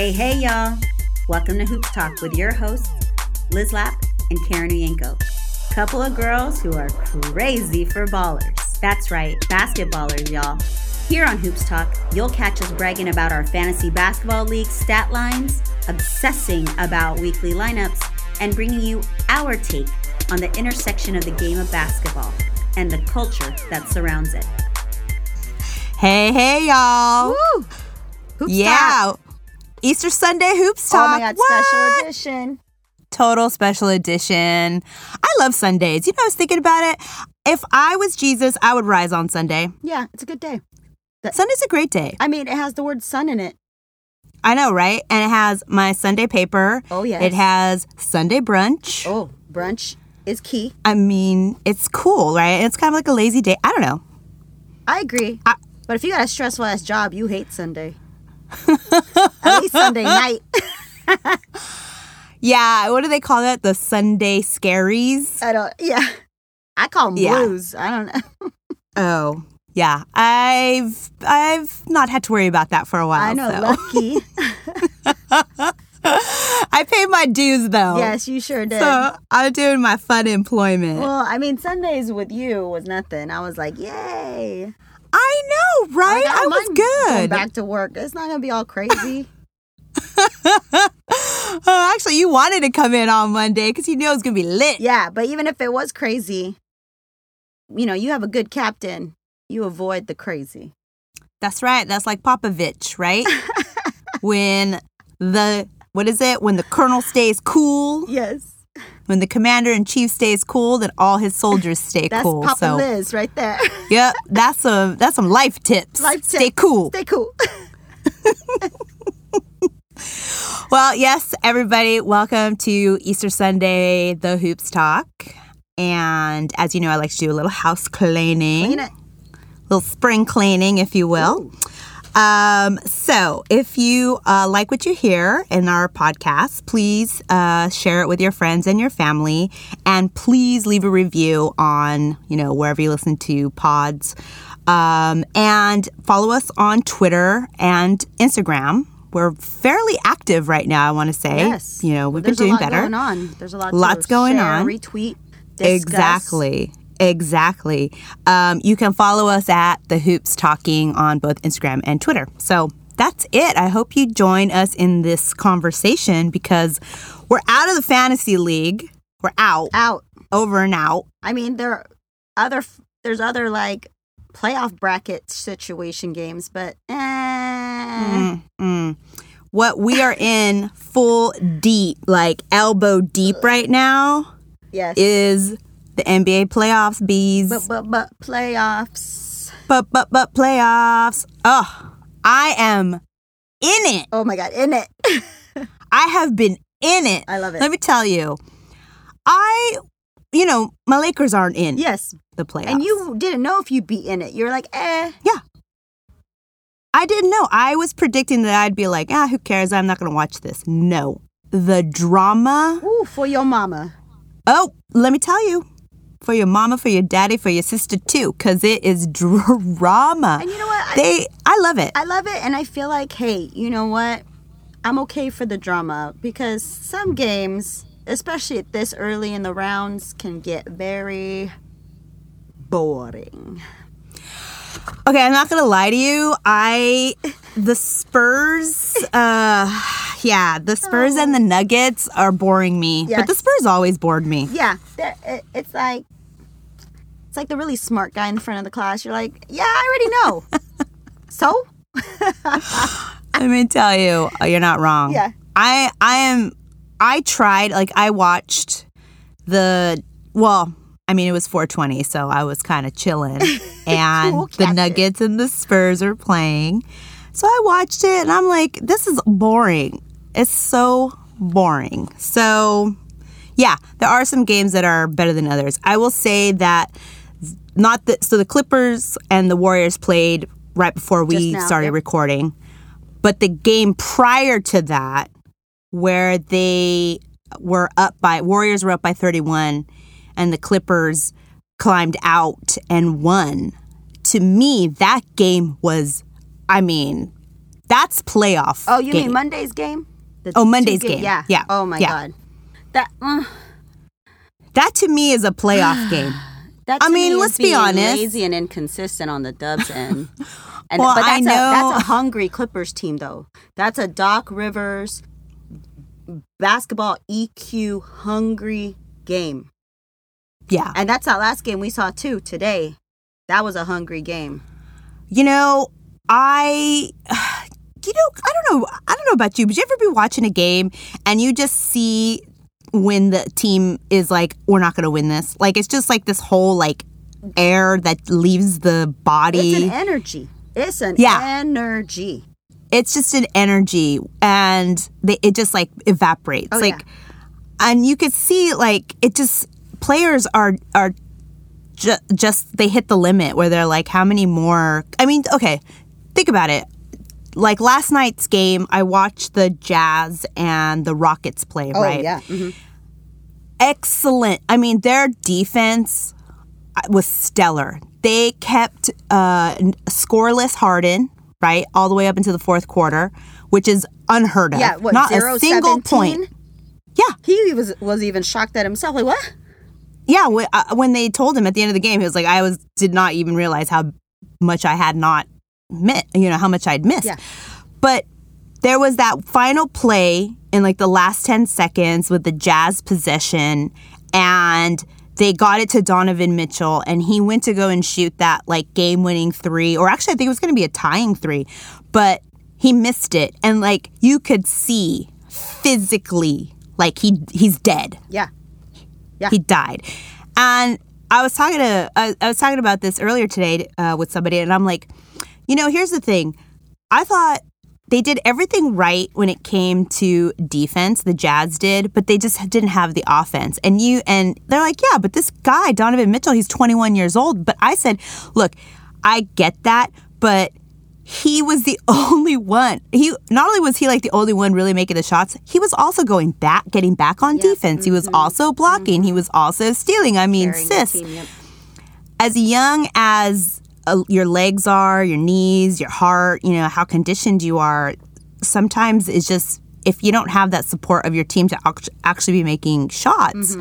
Hey, hey, y'all. Welcome to Hoops Talk with your hosts, Liz Lapp and Karen Uyenko. Couple of girls who are crazy for ballers. That's right, basketballers, y'all. Here on Hoops Talk, you'll catch us bragging about our fantasy basketball league stat lines, obsessing about weekly lineups, and bringing you our take on the intersection of the game of basketball and the culture that surrounds it. Hey, hey, y'all. Woo! Hoops yeah. Talk. Easter Sunday Hoops Oh Talk. my god, What? special edition. Total special edition. I love Sundays. You know, I was thinking about it. If I was Jesus, I would rise on Sunday. Yeah, it's a good day. Sunday's a great day. I mean, it has the word sun in it. I know, right? And it has my Sunday paper. Oh, yes. It has Sunday brunch. Oh, brunch is key. I mean, it's cool, right? It's kind of like a lazy day. I don't know. I agree. I- but if you got a stressful ass job, you hate Sunday. At least Sunday night. Yeah, what do they call that? The Sunday scaries? I don't. Yeah, I call them Yeah. blues. I don't know. Oh, yeah. I've I've not had to worry about that for a while. I know. so. Lucky. I paid my dues though. yes, you sure did. So I'm doing my fun employment. well, I mean, Sundays with you was nothing. I was like, yay! I know, right? Like, I, was good. back to work. It's not gonna be all crazy. oh, actually, you wanted to come in on Monday because you knew it was gonna be lit. yeah, but even if it was crazy, you know, you have a good captain. You avoid the crazy. That's right. That's like Popovich, right? when the what is it? When the colonel stays cool, Yes. When the commander in chief stays cool, then all his soldiers stay That's cool. Papa so, Liz right there. yep, that's a that's some life tips. Life tips. Stay cool. Stay cool. Well, yes, everybody, welcome to Easter Sunday, the Hoops Talk. And as you know, I like to do a little house cleaning, Clean it. little spring cleaning, if you will. Um, so, if you uh, like what you hear in our podcast, please uh, share it with your friends and your family, and please leave a review on you know wherever you listen to pods, um, and follow us on Twitter and Instagram. We're fairly active right now. I want to say, Yes. you know, we've There's been doing a lot better. going on. There's a lot. Lots going share, on. Retweet. Discuss. Exactly. Exactly. Um, you can follow us at the Hoops Talking on both Instagram and Twitter. So that's it. I hope you join us in this conversation because we're out of the fantasy league. We're out, Out. over and out. I mean, there are other. There's other like playoff bracket situation games, but eh. Mm, mm. What we are in full deep, like elbow deep right now, yes. is the NBA playoffs, bees. but but but playoffs. but but but playoffs. Oh, I am in it. Oh my god, in it. I have been in it. I love it. Let me tell you, I, you know, my Lakers aren't in yes, the playoffs, and you didn't know if you'd be in it. You're like, eh. Yeah. I didn't know. I was predicting that I'd be like, ah, who cares? I'm not going to watch this. No, the drama. Ooh, for your mama. Oh, let me tell you. For your mama, for your daddy, for your sister too, because it is drama. And you know what? I, They, I love it. I love it, and I feel like, hey, you know what? I'm okay for the drama because some games, especially this early in the rounds, can get very boring. Okay, I'm not gonna lie to you. I the Spurs, uh, yeah, the Spurs and the Nuggets are boring me. But the Spurs always bored me. Yeah, it, it's like it's like the really smart guy in front of the class. You're like, yeah, I already know. so Let me tell you, uh, you're not wrong. Yeah. I I am. I tried. Like I watched the well. I mean, it was 420, so I was kind of chilling, and Cool the. Nuggets and the Spurs are playing. So I watched it, and I'm like, this is boring. It's so boring. So yeah, there are some games that are better than others. I will say that not that so the Clippers and the Warriors played right before we now, started yep. recording. But the game prior to that where they were up by Warriors were up by 31 and the Clippers climbed out and won. To me, that game was I mean, That's playoff. Oh, you game. mean Monday's game? Oh, Monday's game. Yeah. Yeah. Oh my Yeah. god. That uh, that to me is a playoff game. that I mean, me let's be honest. Lazy and inconsistent on the Dubs end. And Well, but I that's a know- that's a hungry Clippers team though. That's a Doc Rivers basketball EQ hungry game. Yeah. And that's that last game we saw too today. That was a hungry game. You know, I you know, I don't know I don't know about you, but you ever be watching a game and you just see when the team is like, we're not gonna win this. Like it's just like this whole like air that leaves the body. It's an energy. It's an Yeah. energy. it's just an energy and they, it just like evaporates Oh, like and you could see like it just players are are ju- just they hit the limit where they're like how many more i mean okay think about it like last night's game i watched the jazz and the rockets play Oh right yeah. Mhm. excellent. I mean, their defense uh, was stellar. They kept uh, scoreless Harden right all the way up into the fourth quarter, which is unheard of. Yeah, what, Not zero, a single 17? point. Yeah, He was was even shocked at himself. Like what? yeah. When, uh, when they told him at the end of the game, he was like, "I was did not even realize how much I had not met. You know how much I'd missed." Yeah. But there was that final play in like the last 10 seconds with the Jazz possession and they got it to Donovan Mitchell and he went to go and shoot that like game winning three or actually I think it was going to be a tying three but he missed it and like you could see physically like he he's dead Yeah. Yeah. he died. And I was talking to I, I was talking about this earlier today uh, with somebody, and I'm like, you know, here's the thing. I thought they did everything right when it came to defense. The Jazz did, but they just didn't have the offense. And you and they're like, yeah, but this guy Donovan Mitchell, he's 21 years old. But I said, look, I get that, but he was the only one. He not only was he like the only one really making the shots, he was also going back, getting back on defense. He was mm-hmm. also blocking. He mm-hmm. was also stealing. I mean, the sis, team, yep. as young as uh, your legs are, your knees, your heart, you know how conditioned you are. Sometimes it's just if you don't have that support of your team to actually be making shots,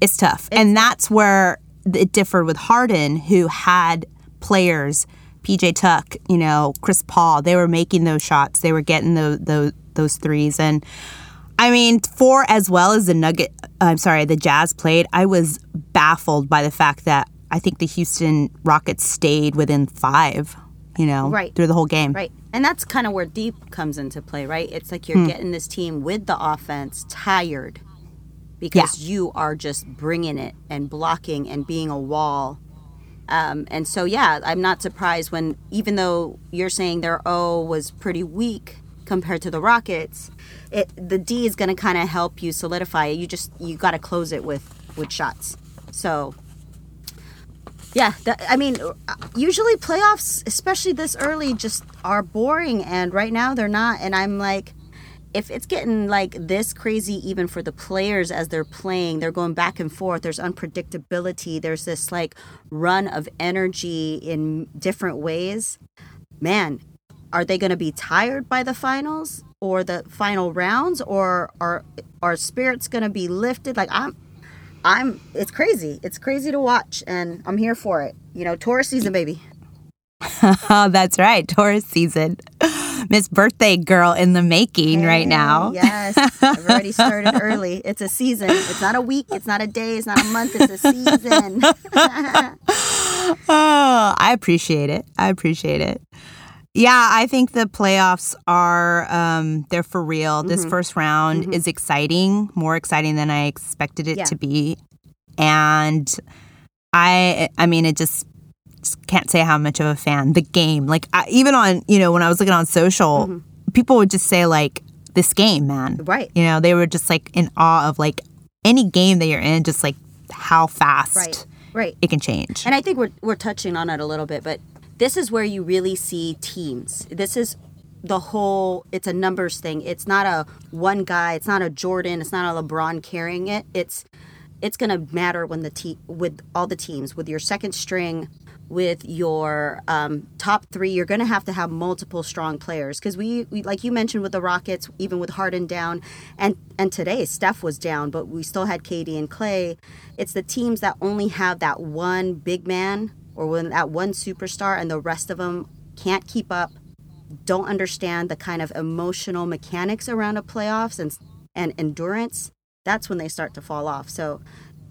it's tough. and that's where it differed with Harden, who had players, PJ Tuck, you know, Chris Paul. They were making those shots. They were getting those those, those threes. And I mean, for as well as the Nugget, I'm sorry, the Jazz played, I was baffled by the fact that I think the Houston Rockets stayed within five. You know, Right. through the whole game. Right. And that's kind of where deep comes into play, right? It's like Hmm. you're getting this team with the offense tired because you are just bringing it and blocking and being a wall. Um, and so, yeah, I'm not surprised when, even though you're saying their O was pretty weak compared to the Rockets, it the D is going to kind of help you solidify it. You just you got to close it with with shots. So yeah, I mean, uh, usually playoffs, especially this early, just are boring, and right now they're not. And I'm like, if it's getting like this crazy, even for the players as they're playing, they're going back and forth. There's unpredictability. There's this like run of energy in different ways. Man, are they going to be tired by the finals or the final rounds, or are are spirits going to be lifted? Like I'm. I'm it's crazy. It's crazy to watch and I'm here for it. You know, Taurus season baby. Oh, that's right. Taurus season. Miss Birthday Girl in the making right now. Yes. I've already started early. It's a season. It's not a week, it's not a day, it's not a month, it's a season. Oh, I appreciate it. I appreciate it. Yeah, I think the playoffs are um they're for real. This Mm-hmm. first round is exciting, more exciting than I expected it Yeah. to be. And I I mean it just can't say how much of a fan the game. Like I, even on, you know, when I was looking on social, people would just say like this game, man. Mm-hmm. Right. You know, they were just like in awe of like any game that you're in just like how fast Right. Right. it can change. And I think we're we're touching on it a little bit, but this is where you really see teams. This is the whole it's a numbers thing. It's not a one guy, it's not a Jordan, it's not a LeBron carrying it. It's it's going to matter when the te- with all the teams with your second string with your um, top three, you're going to have to have multiple strong players because we, we, like you mentioned, with the Rockets, even with Harden down, and and today Steph was down, but we still had KD and Clay. It's the teams that only have that one big man or when that one superstar, and the rest of them can't keep up, don't understand the kind of emotional mechanics around a playoffs and and endurance. That's when they start to fall off. So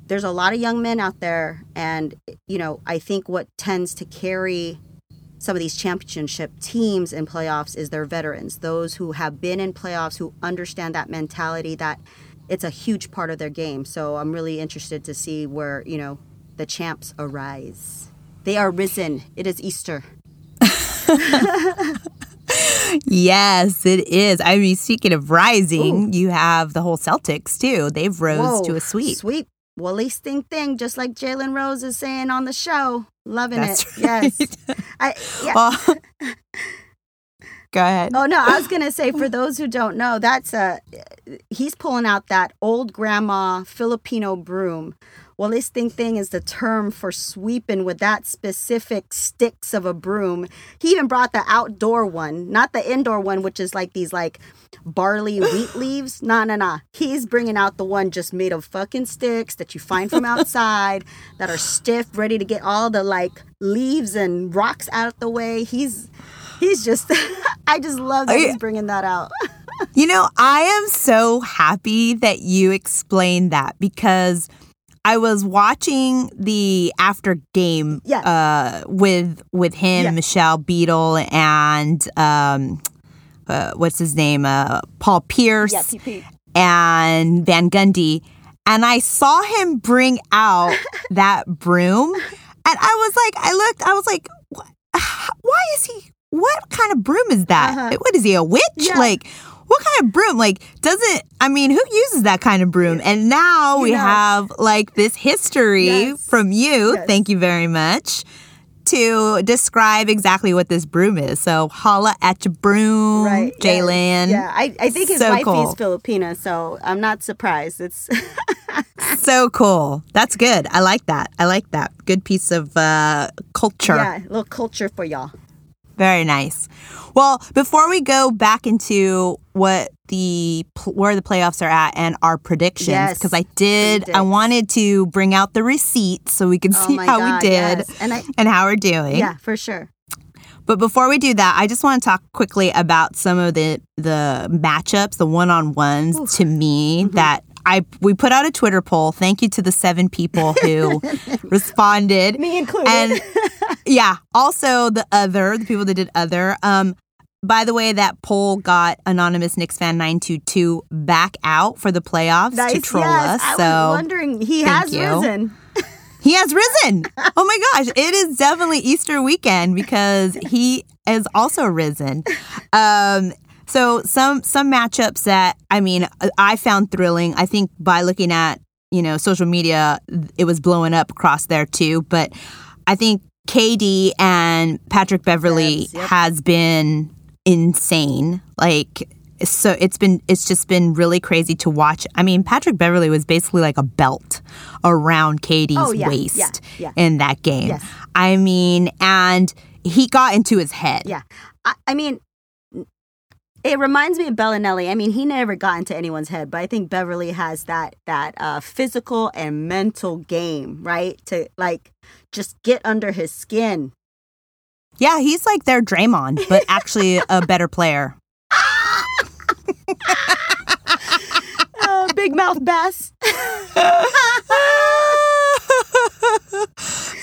there's a lot of young men out there and you know i think what tends to carry some of these championship teams in playoffs is their veterans those who have been in playoffs who understand that mentality that it's a huge part of their game so i'm really interested to see where you know the champs arise they are risen it is easter yes, it is. I mean, speaking of rising, Ooh. you have the whole Celtics too. They've rose Whoa, to a sweep. Sweep. walis tingting, just like Jalen Rose is saying on the show. Loving That's it. Right. Yes. I, yeah. Well, go ahead. Oh no, I was gonna say for those who don't know, that's a he's pulling out that old grandma Filipino broom well, this thing thing is the term for sweeping with that specific sticks of a broom. He even brought the outdoor one, not the indoor one, which is like these like barley wheat leaves. Nah, nah, nah. He's bringing out the one just made of fucking sticks that you find from outside that are stiff, ready to get all the like leaves and rocks out of the way. He's he's just I just love that he's bringing that out. you know, I am so happy that you explained that because I was watching the after game yeah. uh, with with him, yeah. Michelle Beadle, and um, uh, what's his name, uh, Paul Pierce, yeah, and Van Gundy, and I saw him bring out that broom, and I was like, I looked, I was like, why is he? What kind of broom is that? Uh-huh. What is he, a witch? Like what kind of broom? Like, doesn't, I mean, who uses that kind of broom? And now you we know. have like this history yes. from you. Yes. Thank you very much. To describe exactly what this broom is. So, holla at your broom, right, Jalen. Yeah, I, I think his so wife cool. is Filipina, so I'm not surprised. It's so cool. That's good. I like that. I like that. Good piece of uh, culture. Yeah, a little culture for y'all. Very nice. Well, before we go back into what the where the playoffs are at and our predictions, because yes, I did, I wanted to bring out the receipt so we could oh see how God, we did yes. and, I, and how we're doing. Yeah, for sure. But before we do that, I just want to talk quickly about some of the the matchups, the one on ones to me mm-hmm. that I we put out a Twitter poll. Thank you to the seven people who responded. Me included. And yeah, also the other, the people that did other. Um, by the way, that poll got anonymous Knicks fan nine two two back out for the playoffs nice, to troll yes. us. I so I was wondering he has you. risen. He has risen. Oh my gosh, it is definitely Easter weekend because he is also risen. Um, so some some matchups that I mean I found thrilling. I think by looking at you know social media, it was blowing up across there too. But I think KD and Patrick Beverley yep. has been insane. Like so it's been it's just been really crazy to watch. I mean, Patrick Beverley was basically like a belt around KD's oh, yeah, waist yeah, yeah. in that game. Yes. I mean, and he got into his head. Yeah. I, I mean, it reminds me of Belinelli. I mean, he never got into anyone's head, but I think Beverley has that that uh, physical and mental game, right? To like just get under his skin. Yeah, he's like their Draymond, but actually a better player. uh, big mouth bass.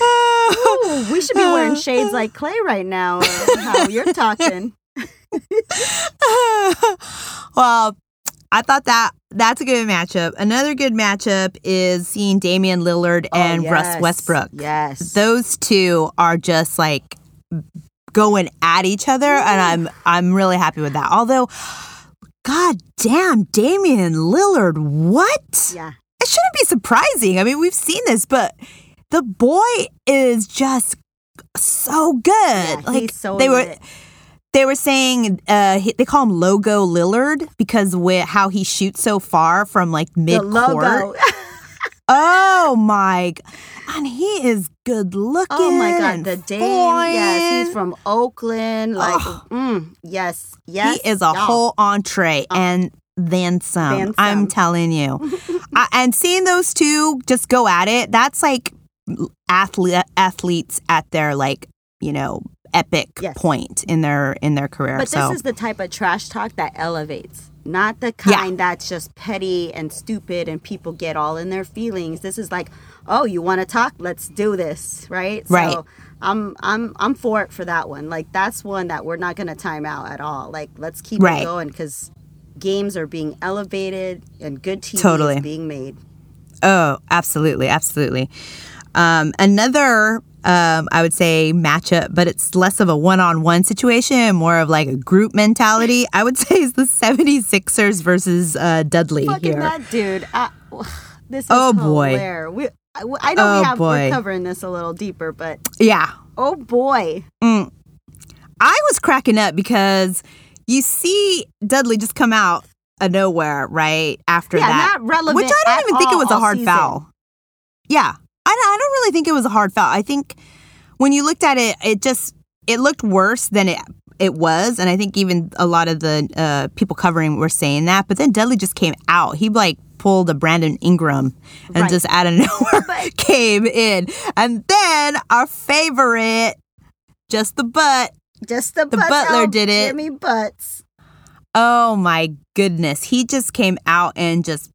Ooh, we should be wearing shades like Clay right now. How you're talking. well, I thought that that's a good matchup. Another good matchup is seeing Damian Lillard oh, and yes. Russ Westbrook. Yes. Those two are just like going at each other and I'm I'm really happy with that. Although god damn Damian Lillard, what? Yeah. It shouldn't be surprising. I mean, we've seen this, but the boy is just so good. Yeah, like so they lit. They were saying uh, they call him Logo Lillard because with how he shoots so far from like mid court. Oh my! And he is good looking. Oh my god, the Dame. Yes, he's from Oakland. Like, mm, yes, yes. he is a y'all. whole entree and then some. Then I'm telling you. I, and seeing those two just go at it, that's like athlete athletes at their like you know epic Yes. point in their in their career. But so this is the type of trash talk that elevates, not the Yeah. kind that's just petty and stupid and people get all in their feelings. This is like, oh, you want to talk? Let's do this, right? Right. So I'm I'm I'm for it for that one. Like that's one that we're not going to time out at all. Like let's keep Right. it going because games are being elevated and good TV Totally. is being made. Oh, absolutely, absolutely. Um, another, um, I would say, matchup, but it's less of a one-on-one situation, more of like a group mentality. I would say is the 76ers versus uh, Dudley Fucking here. that dude. I, this is Oh, boy. hilarious. We, I, know Oh, we have we're boy. covering this a little deeper, but Yeah, oh boy. I was cracking up because you see Dudley just come out of nowhere right after Yeah, that, not relevant which I don't even think it was a hard season. foul. Yeah, I don't, I don't really think it was a hard foul. I think when you looked at it, it just it looked worse than it it was, and I think even a lot of the uh, people covering were saying that. But then Dudley just came out. He like pulled a Brandon Ingram and Right. just out of nowhere came in, and then our favorite, just the butt. Just the, The butts butler out, did it. Jimmy Butts. Oh my goodness. He just came out and just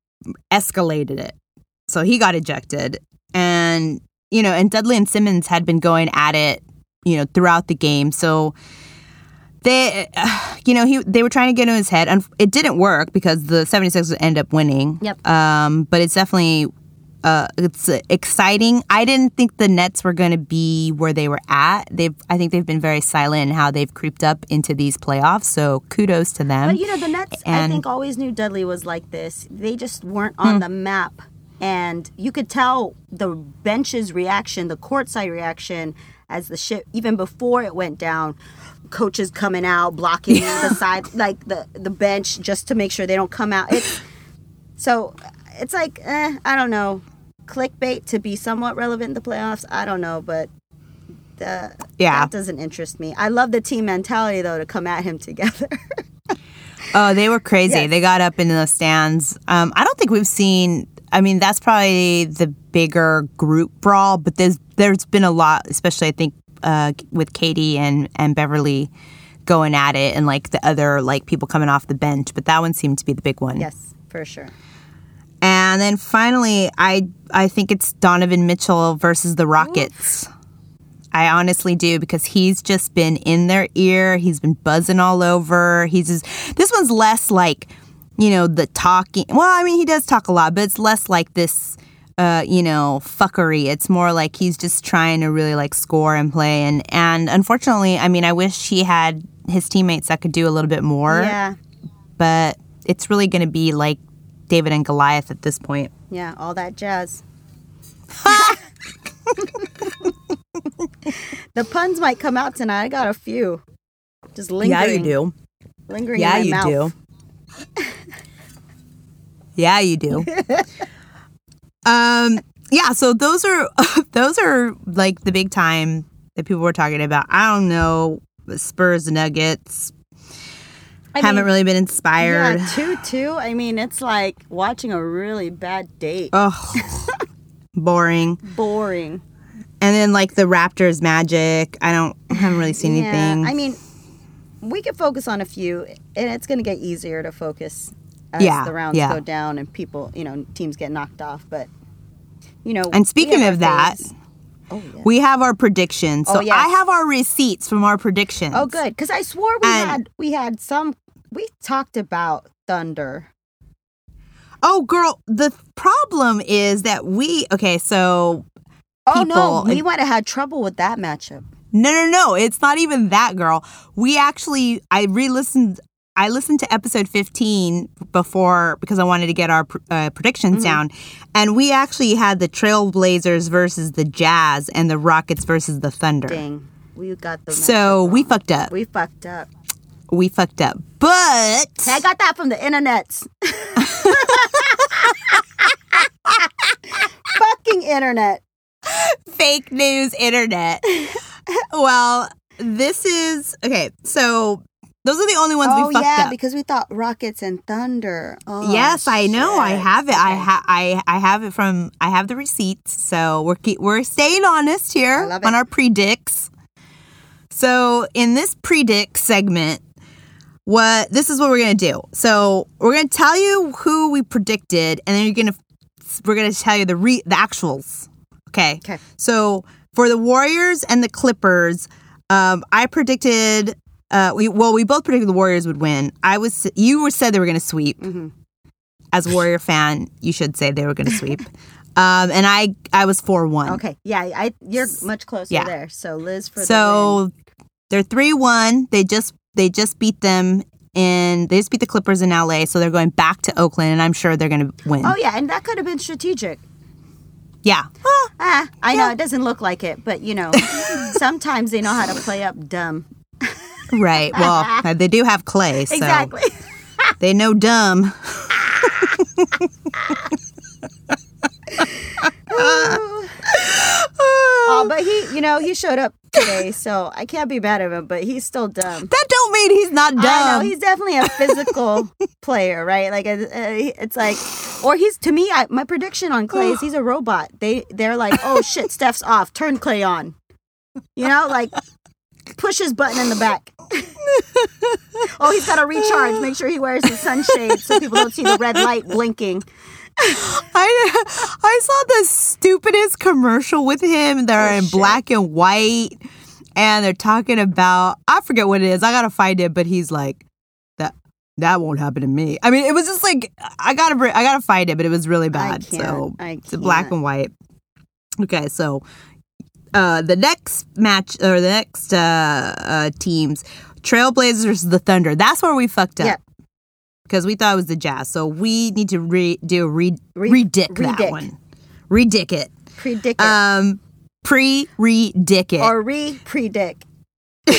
escalated it. So he got ejected. And, you know, and Dudley and Simmons had been going at it, you know, throughout the game. So they, you know, he they were trying to get in his head. And it didn't work because the 76ers end up winning. Yep. Um, but it's definitely. Uh, it's exciting. I didn't think the Nets were going to be where they were at. They've, I think they've been very silent in how they've creeped up into these playoffs. So kudos to them. But you know, the Nets, I think, always knew Dudley was like this. They just weren't on the map. And you could tell the bench's reaction, the courtside reaction, as the shit, even before it went down, coaches coming out, blocking the side, like the, the bench, just to make sure they don't come out. It's, so it's like, eh, I don't know. Clickbait to be somewhat relevant in the playoffs, I don't know, but the, Yeah. that doesn't interest me. I love the team mentality, though, to come at him together. Oh, they were crazy. Yes. They got up into the stands. Um, I don't think we've seen. I mean, that's probably the bigger group brawl, but there's there's been a lot, especially I think uh, with KD and and Beverley going at it, and like the other like people coming off the bench. But that one seemed to be the big one. yes, for sure. And then finally, I I think it's Donovan Mitchell versus the Rockets. I honestly do because he's just been in their ear. He's been buzzing all over. He's just this one's less like, you know, the talking. Well, I mean, he does talk a lot, but it's less like this, uh, you know, fuckery. It's more like he's just trying to really like score and play. And and unfortunately, I mean, I wish he had his teammates that could do a little bit more. Yeah. But it's really going to be like David and Goliath at this point. Yeah, all that jazz. the puns might come out tonight. I got a few. Just lingering. Yeah, you do. Lingering Yeah, in you my mouth. do. yeah, you do. um, yeah. So those are those are like the big time that people were talking about. I don't know Spurs Nuggets. I Haven't mean, really been inspired. Yeah, two two. I mean, it's like watching a really bad date. Oh, boring. Boring. And then like the Raptors Magic. I don't I haven't really seen anything. I mean, we could focus on a few, and it's going to get easier to focus as Yeah, the rounds yeah. go down and people, you know, teams get knocked off. But you know, And speaking of that, days. oh yeah. we have our predictions. Oh, so Oh, yes. I have our receipts from our predictions. Oh, good. Because I swore we And- had we had some. We talked about Thunder. Oh, girl, the problem is that we okay. So Oh People- no, we might have had trouble with that matchup. No, no, no. It's not even that, girl. We actually, I re-listened. I listened to episode fifteen before because I wanted to get our uh, predictions down, and we actually had the Trailblazers versus the Jazz and the Rockets versus the Thunder. Dang, we got the. So we fucked up. We fucked up. We fucked up. But I got that from the internet. fucking internet. Fake news internet. well, this is okay. So those are the only ones oh we fucked yeah, up. because we thought rockets and thunder. Oh, yes, I know. I have it. I Okay. ha- I I have it from. I have the receipts. So we're keep, we're staying honest here on our predicts. So in this predict segment, what this is what we're gonna do. So we're gonna tell you who we predicted, and then you're gonna we're gonna tell you the re the actuals. Okay. Okay. So for the Warriors and the Clippers, um, I predicted. Uh, we well, we both predicted the Warriors would win. I was you were said they were going to sweep. Mhm. As a Warrior fan, you should say they were going to sweep. um, and I I was four one. Okay, yeah, I you're much closer Yeah. there. So Liz for the. So they're three one. They just they just beat them in they just beat the Clippers in LA. So they're going back to Oakland, and I'm sure they're going to win. Oh yeah, and that could have been strategic. Yeah. Ah, I know it doesn't look like it, but you know, sometimes they know how to play up dumb. Right. Well, they do have Clay, so Exactly. they know dumb. oh, but he, you know, he showed up today, so I can't be mad at him. But he's still dumb. That don't mean he's not dumb. I know he's definitely a physical player, right? Like uh, uh, it's like, or he's to me. I, my prediction on Clay is he's a robot. They they're like, oh shit, Steph's off, turn Clay on. You know, like push his button in the back. oh, he's got to recharge. Make sure he wears his sunshade so people don't see the red light blinking. I I saw the stupidest commercial with him. They're Oh, in shit. black and white, and they're talking about I forget what it is. I gotta find it, but he's like that. Won't happen to me. I mean, it was just like I gotta I gotta find it, but it was really bad. So I it's black and white. Okay, so uh, the next match or the next uh, uh, teams, Trailblazers the Thunder. That's where we fucked up. Yep. Because we thought it was the Jazz, so we need to re- do a re- Re- redick that one. Redick it. Predict it. Um, pre redick it. or re predict.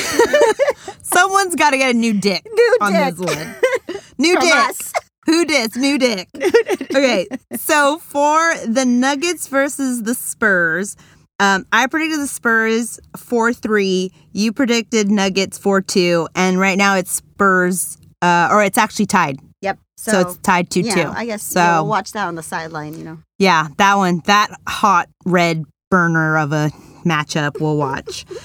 Someone's got to get a new dick New on dick. this one. New From dick. us. Who dis? New dick. okay, so for the Nuggets versus the Spurs, um, I predicted the Spurs 4 3. You predicted Nuggets 4 2. And right now it's Spurs, uh, or it's actually tied. Yep. So, So, it's tied 2 yeah, 2. I guess so. we'll watch that on the sideline. You know. Yeah, that one, that hot red burner of a matchup we'll watch.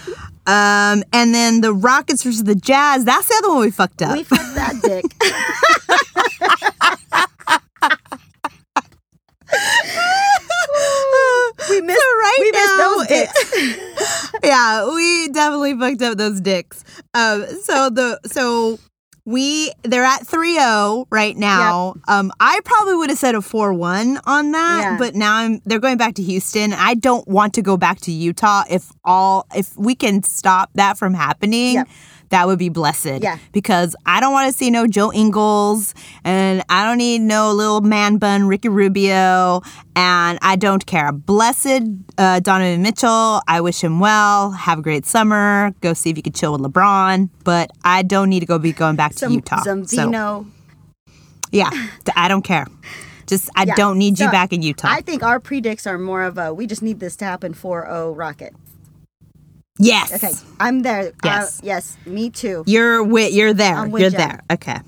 um, and then the Rockets versus the Jazz, that's the other one we fucked up. We fucked that dick. we missed. So right we missed now, those dicks. yeah, we definitely fucked up those dicks. Um, so the so we they're at 3-0 right now. Um, I probably would have said a 4-1 on that, Yeah. but now I'm they're going back to Houston. I don't want to go back to Utah if all if we can stop that from happening. Yep. That would be blessed. Yeah. Because I don't want to see no Joe Ingles and I don't need no little man bun Ricky Rubio and I don't care. Blessed uh, Donovan Mitchell. I wish him well. Have a great summer. Go see if you can chill with LeBron. But I don't need to go be going back Some to Utah. some So, vino. yeah. I don't care. Just I Yeah. don't need you back in Utah. I think our predicts are more of a. We just need this to happen 4-0 Rocket. Yes. Okay, I'm there. Yes. Uh, yes, me too. You're with you're there. With you're ya. there. Okay.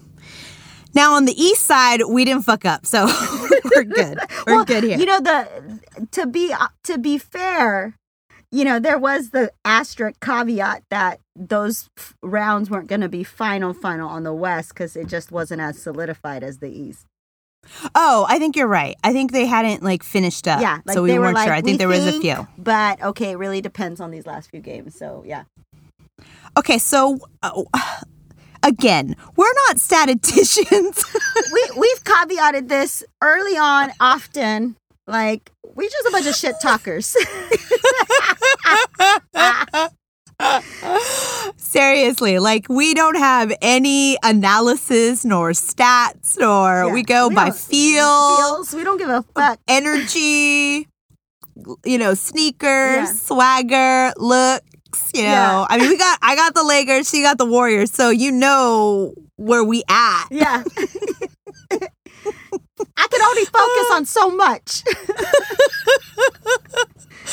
Now on the east side, we didn't fuck up, so we're good. We're Well, good here. You know the to be uh, to be fair, you know there was the asterisk caveat that those f- rounds weren't going to be final final on the West because it just wasn't as solidified as the East. Oh, I think you're right. I think they hadn't like finished up. Yeah, like so we they were weren't like, sure. I "We think there was a few. But okay, it really depends on these last few games. So yeah, Okay, so uh, again, we're not statisticians. we we've caveated this early on, often. Like we're just a bunch of shit talkers. Seriously, like we don't have any analysis nor stats nor Yeah, we go we by feel, Feels. We don't give a fuck. energy, you know, sneakers, Yeah. swagger, looks, you know. Yeah. I mean, we got I got the Lakers, she got the Warriors, so you know where we at. Yeah. I can only focus on so much.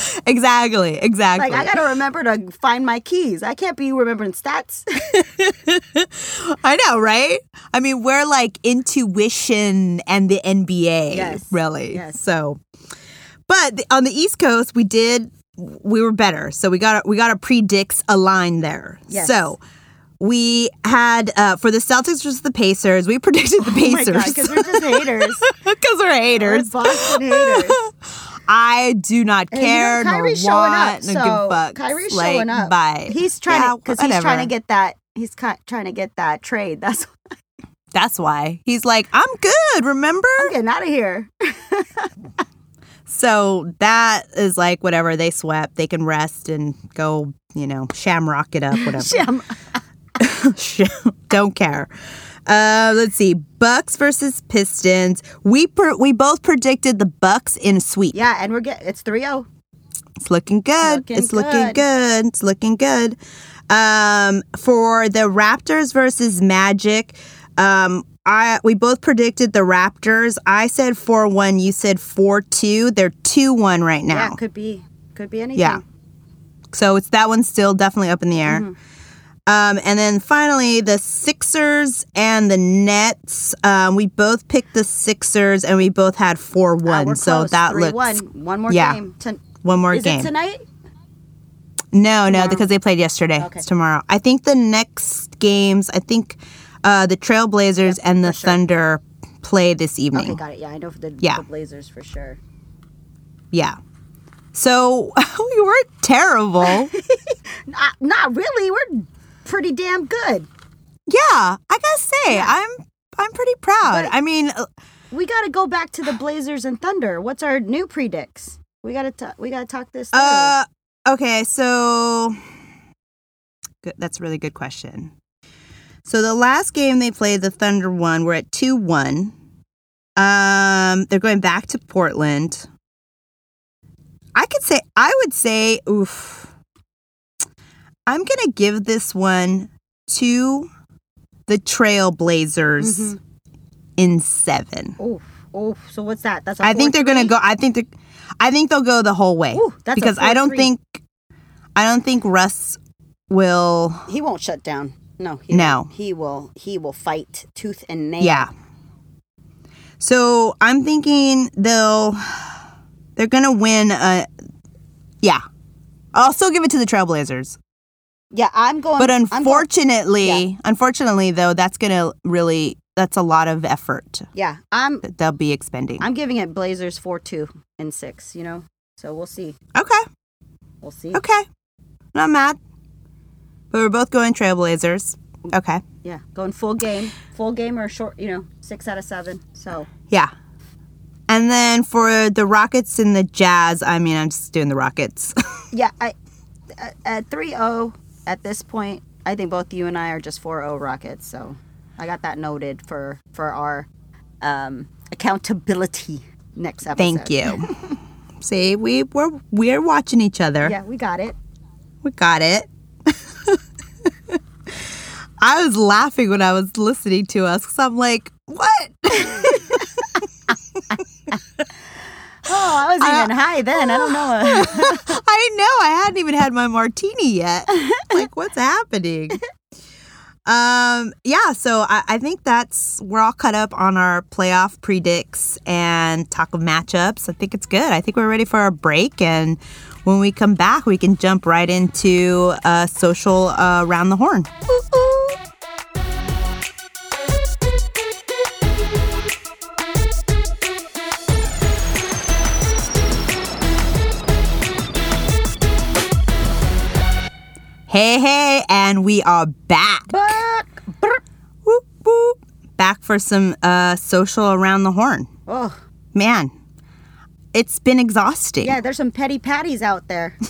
exactly, exactly. like I gotta remember to find my keys. I can't be remembering stats. I know, right? I mean, we're like intuition and the NBA, Yes. really. Yes. So, but the- on the East Coast, we did we were better. So we got we got a predicts a line there. Yes. So we had uh, for the Celtics versus the Pacers. We predicted the oh Pacers because we're just haters. because we're We're haters. Boston haters. I do not And you know, care nor showing up, want nor so give fucks. Kyrie's like, showing up. Bye. He's trying Yeah, because he's trying to get that. He's trying to get that trade. That's That's why he's like, I'm good. Remember? I'm getting out of here. So that is like whatever they swept. They can rest and go, you know, shamrock it up, whatever. Sham. Don't care. Uh, let's see, Bucks versus Pistons. We per- we both predicted the Bucks in a sweep. Yeah, and we're getting it's 3-0. It's looking good. Looking it's looking good. good. It's looking good. Um, for the Raptors versus Magic, um, I we both predicted the Raptors. I said four one. You said four two. They're two one right now. Yeah, could be could be anything. Yeah. So it's that one's still definitely up in the air. Mm-hmm. Um, and then finally, the Sixers and the Nets. Um, we both picked the Sixers, and we both had four Ah, one. so that 3-1. looks one more yeah. game. One more Is game. it tonight? no, no, because they played yesterday. Okay. It's tomorrow. I think the next games. I think uh, the Trailblazers and the sure. Thunder play this evening. Okay, got it. Yeah, I know for the, Yeah. the Blazers for sure. Yeah. So we were terrible. Not, not really. We're pretty damn good. yeah, I gotta say, I'm I'm pretty proud. But- I mean, uh, We got to go back to the Blazers and Thunder. What's our new predicts? We got to we got to talk this through. Uh, okay, so good, that's a really good question. So the last game they played, the Thunder won. We're at two one. Um, they're going back to Portland. I could say I would say, oof. I'm gonna give this one to the Trailblazers Mhm. in seven. oh, oh. So what's that? That's. I I think they're gonna go. I think they, I think they'll go the whole way Ooh, because I don't 4-3. think, I don't think Russ will. He won't shut down. No. He No. won't. He will. He will fight tooth and nail. Yeah. So I'm thinking they'll, they're gonna win. A, yeah, I'll still give it to the Trailblazers. Yeah. I'm going. But I'm going- unfortunately, yeah. unfortunately though, that's gonna really that's a lot of effort yeah. I'm. they'll be expending. I'm giving it Blazers four two and six. You know. So we'll see. okay, We'll see. okay, not mad. But we're both going Trailblazers. Okay. Yeah. Going full game. Full game or short. You know, six out of seven. So. Yeah. And then for the Rockets and the Jazz, I mean, I'm just doing the Rockets. Yeah, I uh, at- at 3-0 at this point, I think both you and I are just 4-0 Rockets, so I got that noted for for our um, accountability next episode. Thank you. See, we we're we're watching each other. Yeah, we got it. We got it. I was laughing when I was listening to us because I'm like, what? Oh, I was even high then. I don't know. I know. I hadn't even had my martini yet. like, what's happening? Um, yeah, so I, I think that's we're all cut up on our playoff predicts and talk of matchups. I think it's good. I think we're ready for our break, and when we come back, we can jump right into uh, social uh, around the horn. Hey, hey, and we are back. Back. Whoop, whoop. Back for some uh, social around the horn. Oh, Man, it's been exhausting. yeah, there's some petty patties out there.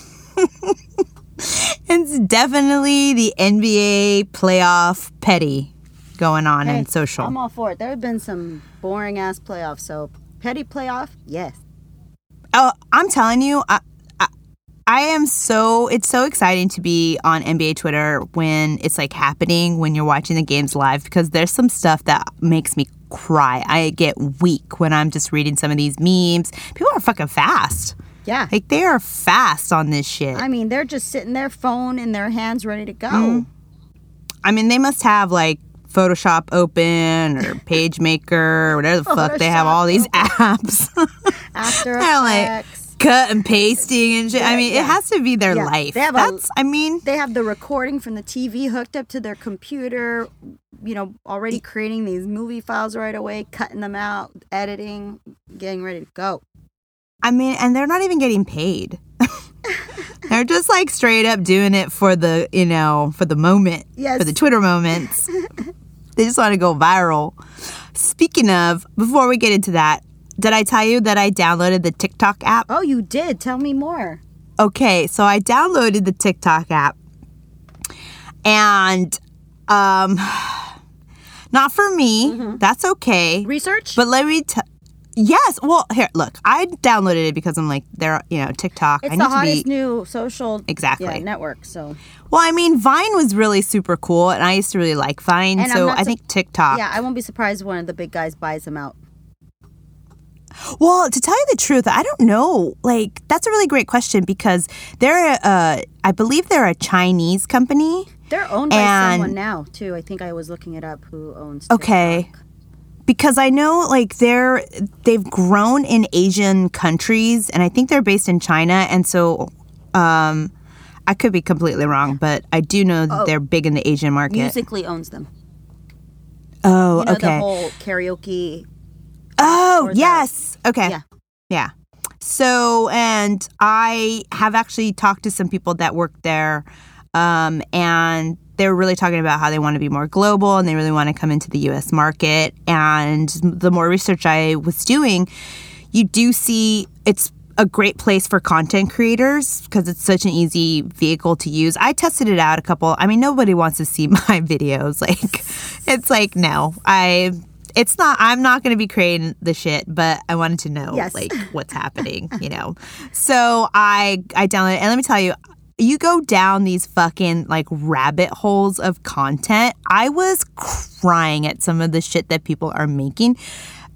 It's definitely the NBA playoff petty going on Hey, in social. I'm all for it. There have been some boring ass playoffs, so petty playoff, yes. Oh, I'm telling you, I, I, am so. It's so exciting to be on NBA Twitter when it's like happening when you're watching the games live because there's some stuff that makes me cry. I get weak when I'm just reading some of these memes. People are fucking fast. Yeah. Like they are fast on this shit. I mean, they're just sitting their phone in their hands ready to go. Mm. I mean, they must have like Photoshop open or PageMaker or whatever the fuck they have all these apps. After Effects. Cut and pasting and shit. I mean, yeah. it has to be their Yeah, life. they have That's, I mean, they have the recording from the TV hooked up to their computer, you know, already creating these movie files right away, cutting them out, editing, getting ready to go. I mean, and they're not even getting paid. they're just like straight up doing it for the, you know, for the moment, Yes. for the Twitter moments. they just want to go viral. Speaking of, before we get into that, did I tell you that I downloaded the TikTok app? Oh, you did. Tell me more. Okay, so I downloaded the TikTok app and um not for me. That's okay. Research? But let me tell Yes, well, here, look. I downloaded it because I'm like, there, you know, TikTok. it's I the need to hottest be. new social Exactly. yeah, network. So Well, I mean, Vine was really super cool, and I used to really like Vine. And so I think TikTok. yeah, I won't be surprised one of the big guys buys them out. Well, to tell you the truth, I don't know. Like, that's a really great question because they're, uh, I believe they're a Chinese company. They're owned by And- someone now too. I think I was looking it up. Who owns? Okay. Because I know like they're they've grown in Asian countries and I think they're based in China and so um I could be completely wrong but I do know that they're big in the Asian market. Musical.ly owns them. oh, You know okay. the whole karaoke. Oh, or the- yes. Okay. Yeah. Yeah. So, and I have actually talked to some people that work there, um, and they were really talking about how they want to be more global and they really want to come into the US market. And the more research I was doing, you do see it's a great place for content creators because it's such an easy vehicle to use. I tested it out a couple. I mean, nobody wants to see my videos. Like, it's like, no, I. It's not. I'm not going to be creating the shit, but I wanted to know Yes. like what's happening, you know. So I I downloaded, and let me tell you, you go down these fucking like rabbit holes of content. I was crying at some of the shit that people are making.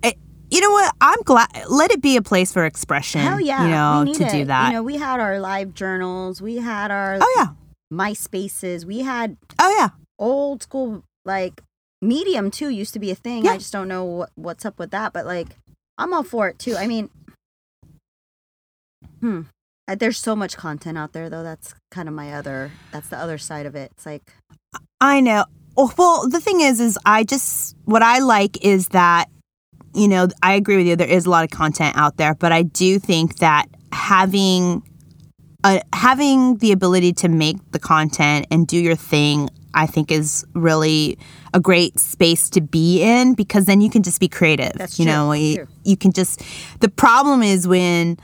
Eh, You know what? I'm glad. Let it be a place for expression. Hell yeah, you know, to it. do that. You know, we had our live journals. We had our oh yeah. MySpaces. We had Oh yeah. old school like Medium too. Used to be a thing. Yeah. I just don't know what, what's up with that. But like, I'm all for it too. I mean, hmm. Uh, There's so much content out there, though. That's kind of my other. That's the other side of it. It's like, I know. Oh, Well, the thing is, is I just what I like is that you know I agree with you. There is a lot of content out there, but I do think that having uh, having the ability to make the content and do your thing, I think is really a great space to be in because then you can just be creative. That's you true. know, you, you can just. The problem is when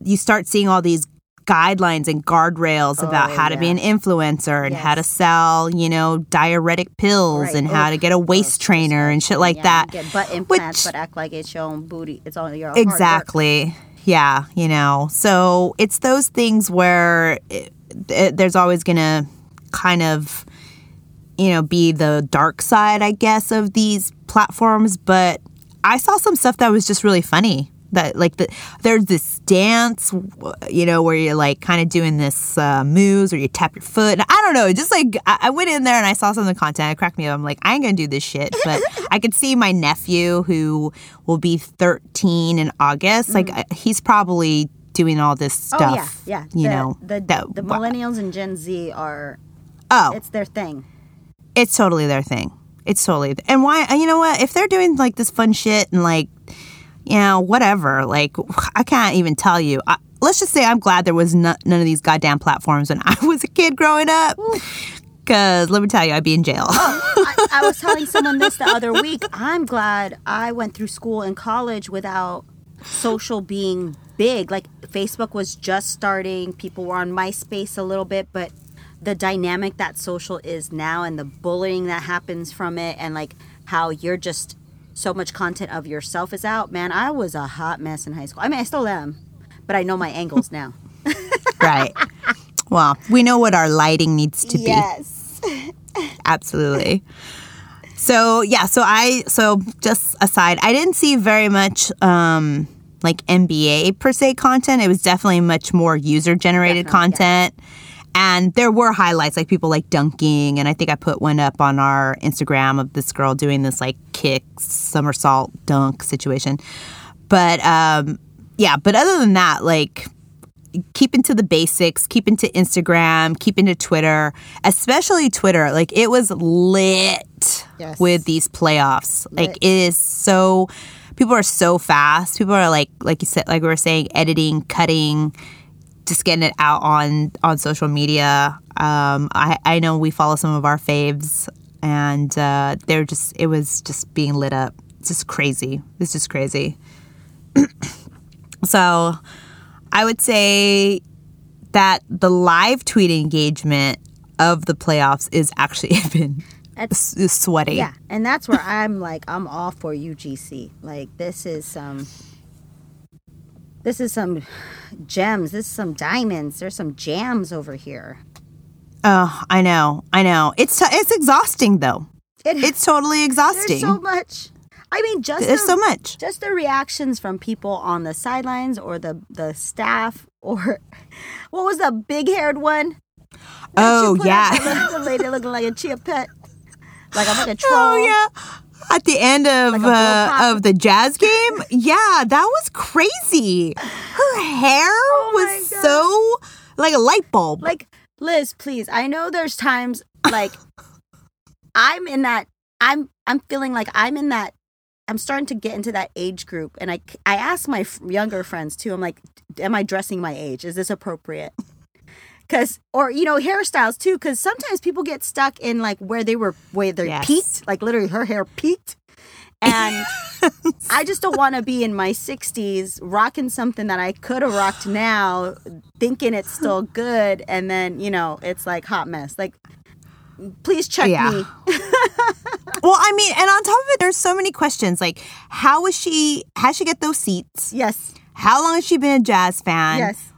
you start seeing all these guidelines and guardrails oh, about Oh, how to be an influencer and how to sell, you know, diuretic pills Right. and how to get a waist trainer and shit like yeah, that. Get butt implants, Which- but act like it's your own booty. It's all your work. Exactly. Yeah, you know. So it's those things where it, it, there's always going to kind of, you know, be the dark side, I guess, of these platforms. But I saw some stuff that was just really funny. That like the there's this dance, you know, where you're like kind of doing this uh, moves or you tap your foot. And I don't know, just like I, I went in there and I saw some of the content. It cracked me up. I'm like, I ain't gonna do this shit. But I could see my nephew who will be 13 in August. Like I- he's probably doing all this stuff. Oh yeah, yeah. You the, know the that- the millennials and Gen Z are. Oh, It's their thing. It's totally their thing. It's totally and why uh, you know what? If they're doing like this fun shit and like you know whatever, like I can't even tell you. I, let's just say I'm glad there was no, none of these goddamn platforms when I was a kid growing up. Cause let me tell you, I'd be in jail. Oh, I, I was telling someone this the other week. I'm glad I went through school and college without social being big. Like Facebook was just starting. People were on MySpace a little bit, but the dynamic that social is now and the bullying that happens from it and like how you're just so much content of yourself is out. Man, I was a hot mess in high school. I mean, I still am, but I know my angles now. right. Well, we know what our lighting needs to be. Yes. Absolutely. So yeah, so I so just aside, I didn't see very much um like NBA per se content. It was definitely much more user generated content. And there were highlights like people like dunking, and I think I put one up on our Instagram of this girl doing this like kick somersault dunk situation. But um, yeah, but other than that, like keeping to the basics, keeping to Instagram, keeping to Twitter, especially Twitter. Like it was lit Yes. with these playoffs. Like it is so people are so fast. People are like like you said like we were saying editing, cutting, just getting it out on on social media. Um I I know we follow some of our faves and uh they're just it was just being lit up. It's just crazy. It's just crazy. so I would say that the live tweet engagement of the playoffs is actually been That's s- sweaty. yeah, and that's where I'm like I'm all for UGC. Like this is some this is some gems. This is some diamonds. There's some jams over here. Oh, I know. I know. It's t- it's exhausting though. It, It's totally exhausting. there's so much. I mean, just There's the- so much. just the reactions from people on the sidelines or the the staff or what was the big haired one? Oh yeah. the, the lady looking like a chia pet, like I'm like a troll. Oh yeah. At the end of Like uh, of the jazz game, yeah, that was crazy. Her hair Oh was God. so like a light bulb. Like Liz, please. I know there's times like I'm in that. I'm I'm feeling like I'm in that. I'm starting to get into that age group, and I I ask my younger friends too. I'm like, am I dressing my age? Is this appropriate? Because or you know hairstyles too. Because sometimes people get stuck in like where they were where they Yes. peaked, like literally her hair peaked. And I just don't want to be in my 60s rocking something that I could have rocked now, thinking it's still good, and then you know it's like hot mess. Like, please check Yeah. me. Well, I mean, and on top of it, there's so many questions. Like, how was she? How she get those seats? Yes, How long has she been a jazz fan? yes.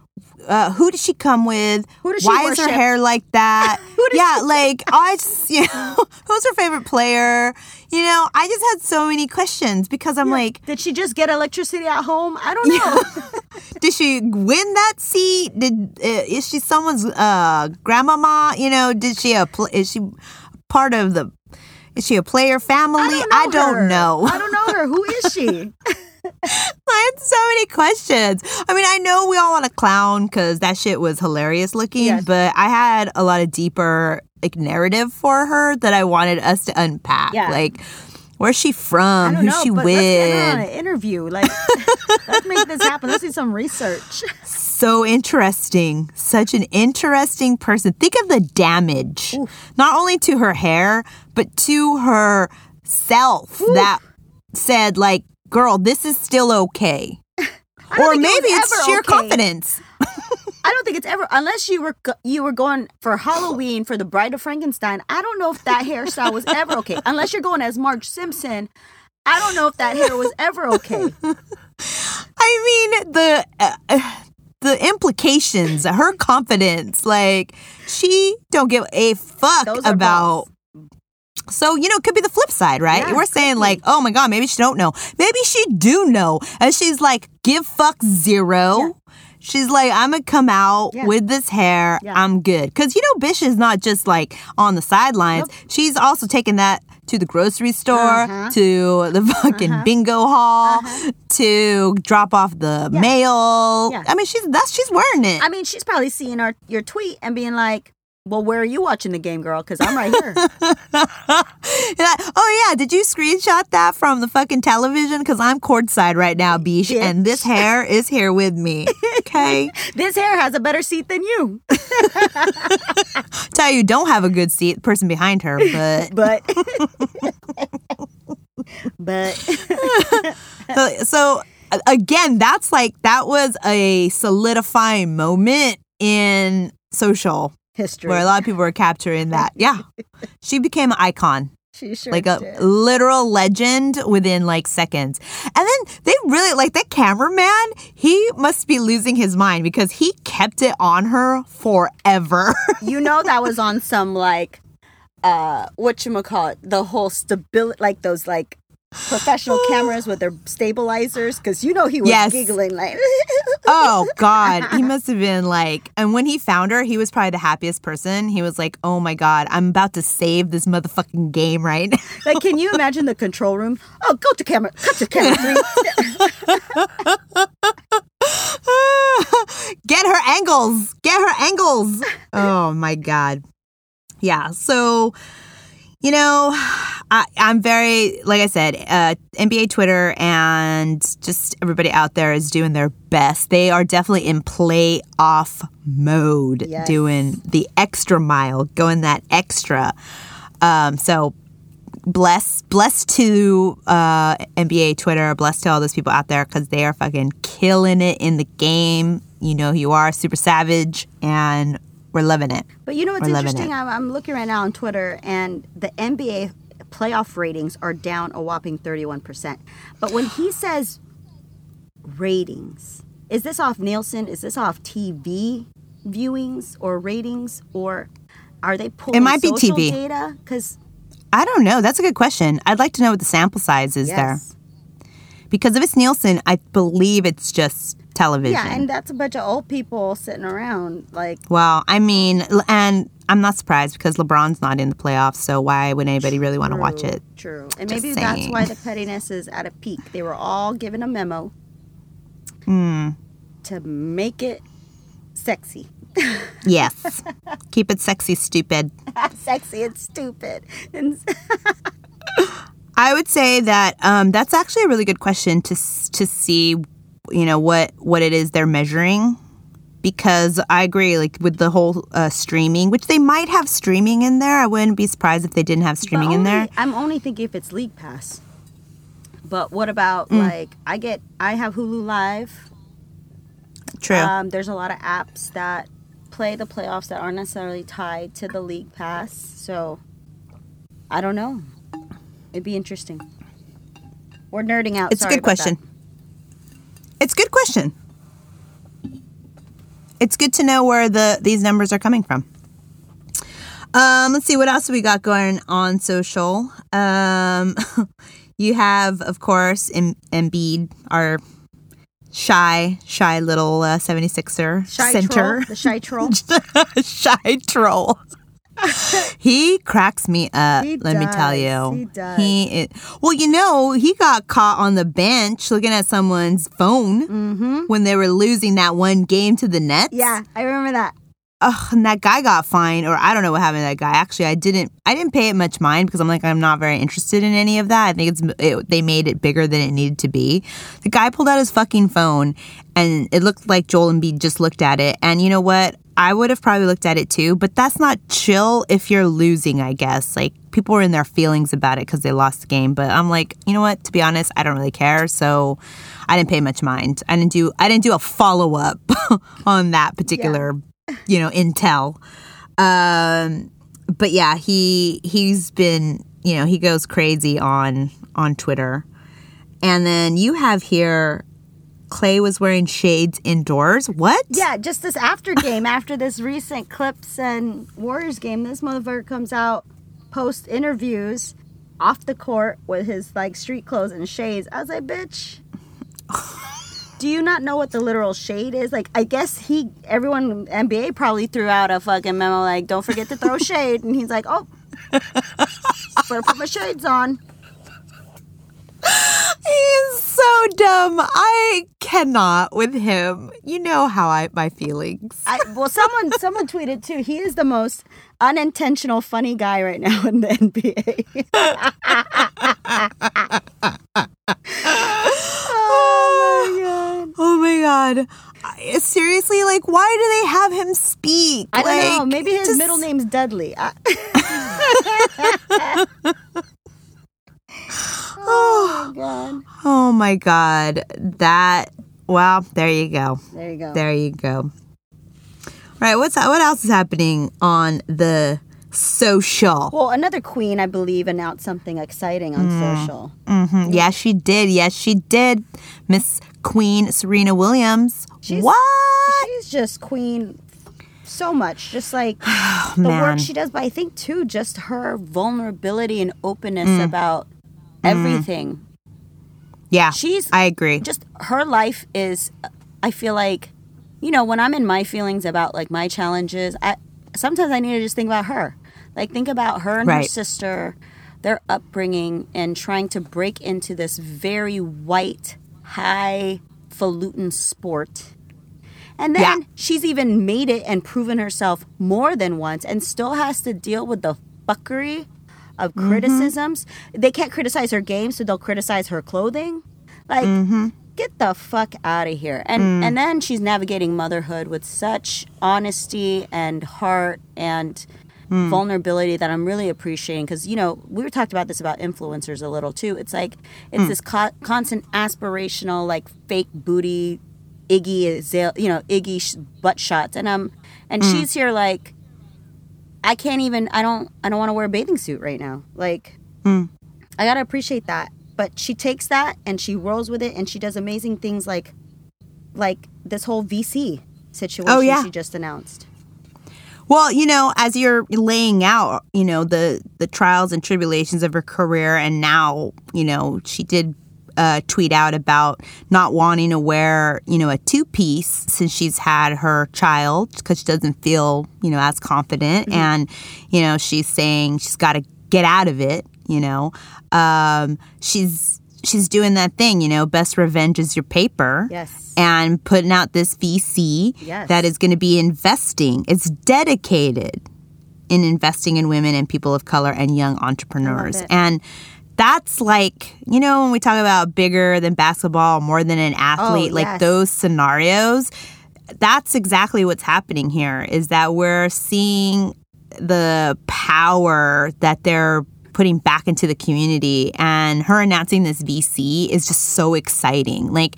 Uh, who does she come with? Who does she Why is her hair like that? Who does yeah, like I just, you know, who's her favorite player? You know, I just had so many questions because I'm like, Did she just get electricity at home? I don't know. did she win that seat? Did uh, is she someone's uh, grandmama? You know, did she a pl- is she part of the? Is she a player family? I don't know. her. know. I don't know her. Who is she? I had so many questions. I mean, I know we all want to clown because that shit was hilarious looking, Yes. but I had a lot of deeper like narrative for her that I wanted us to unpack. Yeah. Like, where's she from? Who's she but let's get her on with? an interview. Like, let's make this happen. Let's do some research. So interesting. Such an interesting person. Think of the damage, not only to her hair, but to her self that said, like, girl, this is still okay. Or think it maybe it's sheer okay. confidence. I don't think it's ever unless you were you were going for Halloween for the Bride of Frankenstein. I don't know if that hairstyle was ever okay. Unless you're going as Marge Simpson, I don't know if that hair was ever okay. I mean the uh, the implications, her confidence, like she don't give a fuck about. So you know, it could be the flip side, right? Yeah, We're saying like, oh my god, maybe she don't know, maybe she do know, and she's like, give fuck zero. Yeah. She's like, I'm gonna come out Yeah. with this hair. Yeah. I'm good. Cause you know, Bish is not just like on the sidelines. She's also taking that to the grocery store, Uh-huh. to the fucking bingo hall, to drop off the mail. Yeah. I mean, she's that's she's wearing it. I mean, she's probably seeing our your tweet and being like, "Well, where are you watching the game, girl? Because I'm right here." I- oh yeah, did you screenshot that from the fucking television? Because I'm courtside right now, Bish, Bitch. and this hair is here with me. Okay, this hair has a better seat than you, tell you don't have a good seat, person behind her, but but but so, so again, that's like that was a solidifying moment in social history. where a lot of people were capturing that. Yeah, she became an icon. she sure like a did. literal legend within like seconds. And then they really like that cameraman, he must be losing his mind because he kept it on her forever. you know that was on some like uh what you call it the whole stability like those like professional oh. cameras with their stabilizers because you know he was Yes. giggling like oh God, he must have been like. And when he found her, he was probably the happiest person. He was like, "Oh my God, I'm about to save this motherfucking game, right?" like can you imagine the control room oh go to camera cut to camera three Get her angles. Get her angles. Oh my God. Yeah. So, you know, I, I'm very, like I said, uh, NBA Twitter and just everybody out there is doing their best. They are definitely in playoff mode, Yes. doing the extra mile, going that extra. Um, so, bless bless to uh NBA Twitter, bless to all those people out there because they are fucking killing it in the game. You know who you are, super savage, and we're loving it. But you know what's We're interesting? I'm, I'm looking right now on Twitter, and the NBA playoff ratings are down a whopping 31%. But when he says ratings, is this off Nielsen? Is this off TV viewings or ratings? Or are they pulling might be TV. data? Because I don't know. That's a good question. I'd like to know what the sample size is there. Because if it's Nielsen, I believe it's just television. Yeah, and that's a bunch of old people sitting around. Like, well, I mean, and I'm not surprised because LeBron's not in the playoffs, so why would anybody really want to watch it? True. And Just maybe that's why the pettiness is at a peak. They were all given a memo Hmm. to make it sexy. Yes. Keep it sexy, stupid. sexy and stupid. And I would say that um, that's actually a really good question to to see, you know, what what it is they're measuring, because I agree, like with the whole uh, streaming, which they might have streaming in there. I wouldn't be surprised if they didn't have streaming But in there. I'm only thinking if it's League Pass. But what about Mm. like I get I have Hulu Live. True. Um, there's a lot of apps that play the playoffs that aren't necessarily tied to the League Pass. So I don't know. It'd be interesting. We're nerding out. it's a good question. that. It's a good question. It's good to know where the these numbers are coming from. Um, let's see what else we got going on social. Um, you have, of course, em- Embiid, our shy, shy little uh, 76er Shy center. troll, the shy troll. shy troll. He cracks me up. He let me tell you. He does. He i- well, you know, he got caught on the bench looking at someone's phone when they were losing that one game to the Nets. Mm-hmm. yeah, I remember that. Ugh, and that guy got fined, or I don't know what happened to that guy. Actually, I didn't. I didn't pay it much mind because I'm like, I'm not very interested in any of that. I think it's it, they made it bigger than it needed to be. The guy pulled out his fucking phone, and it looked like Joel and Embiid just looked at it. And you know what? I would have probably looked at it too, but that's not chill if you're losing. I guess like people were in their feelings about it because they lost the game. But I'm like, you know what? To be honest, I don't really care. So I didn't pay much mind. I didn't do. I didn't do a follow up on that particular you know intel um but yeah he he's been you know he goes crazy on on twitter and then you have here Klay was wearing shades indoors what Yeah, just this after game, after this recent Clips and Warriors game, this motherfucker comes out post interviews off the court with his like street clothes and shades. I was like, bitch. Do you not know what the literal shade is? Like, I guess he, everyone, NBA probably threw out a fucking memo like, don't forget to throw shade. And he's like, oh, better put my shades on. he's so dumb i cannot with him you know how i my feelings I, well, someone someone tweeted too. He is the most unintentional funny guy right now in the NBA. oh my god! Oh my god I- seriously like why do they have him speak I don't know. Maybe his just- middle name's Dudley. I- oh, oh my god! Oh my god. That well, there you go. There you go. There you go. All right, what's what else is happening on the social? Well, another queen, I believe, announced something exciting on social. Mm-hmm. Yes, she did. Yes, she did. Miss Queen Serena Williams. She's- what? She's just queen so much. Just like the Oh, man. work she does, but I think too, just her vulnerability and openness Mm. about everything. Yeah, She's I agree. just her life is i feel like you know when i'm in my feelings about like my challenges i sometimes i need to just think about her like think about her and her sister their upbringing and trying to break into this very white highfalutin sport and then Yeah. she's even made it and proven herself more than once and still has to deal with the fuckery of Mm-hmm. criticisms. They can't criticize her game, so they'll criticize her clothing. Like, Mm-hmm. get the fuck out of here. And Mm. and then she's navigating motherhood with such honesty and heart and Mm. vulnerability that I'm really appreciating because you know we were talked about this about influencers a little too. It's like it's Mm. this co- constant aspirational like fake booty Iggy you know Iggy sh- butt shots, and um and Mm. she's here like I can't even I don't I don't want to wear a bathing suit right now. Like Mm. I gotta appreciate that, but she takes that and she rolls with it, and she does amazing things like like this whole VC situation Oh, yeah. she just announced. Well, you know, as you're laying out, you know, the the trials and tribulations of her career and now, you know, she did uh, tweet out about not wanting to wear, you know, a two piece since she's had her child because she doesn't feel, you know, as confident. And, you know, she's saying she's got to get out of it, you know. Um, she's she's doing that thing, you know, best revenge is your paper Yes. and putting out this VC Yes. that is going to be investing. It's dedicated in investing in women and people of color and young entrepreneurs. And that's like, you know, when we talk about bigger than basketball, more than an athlete, like Oh, yes. those scenarios, that's exactly what's happening here is that we're seeing the power that they're putting back into the community and her announcing this VC is just so exciting. Like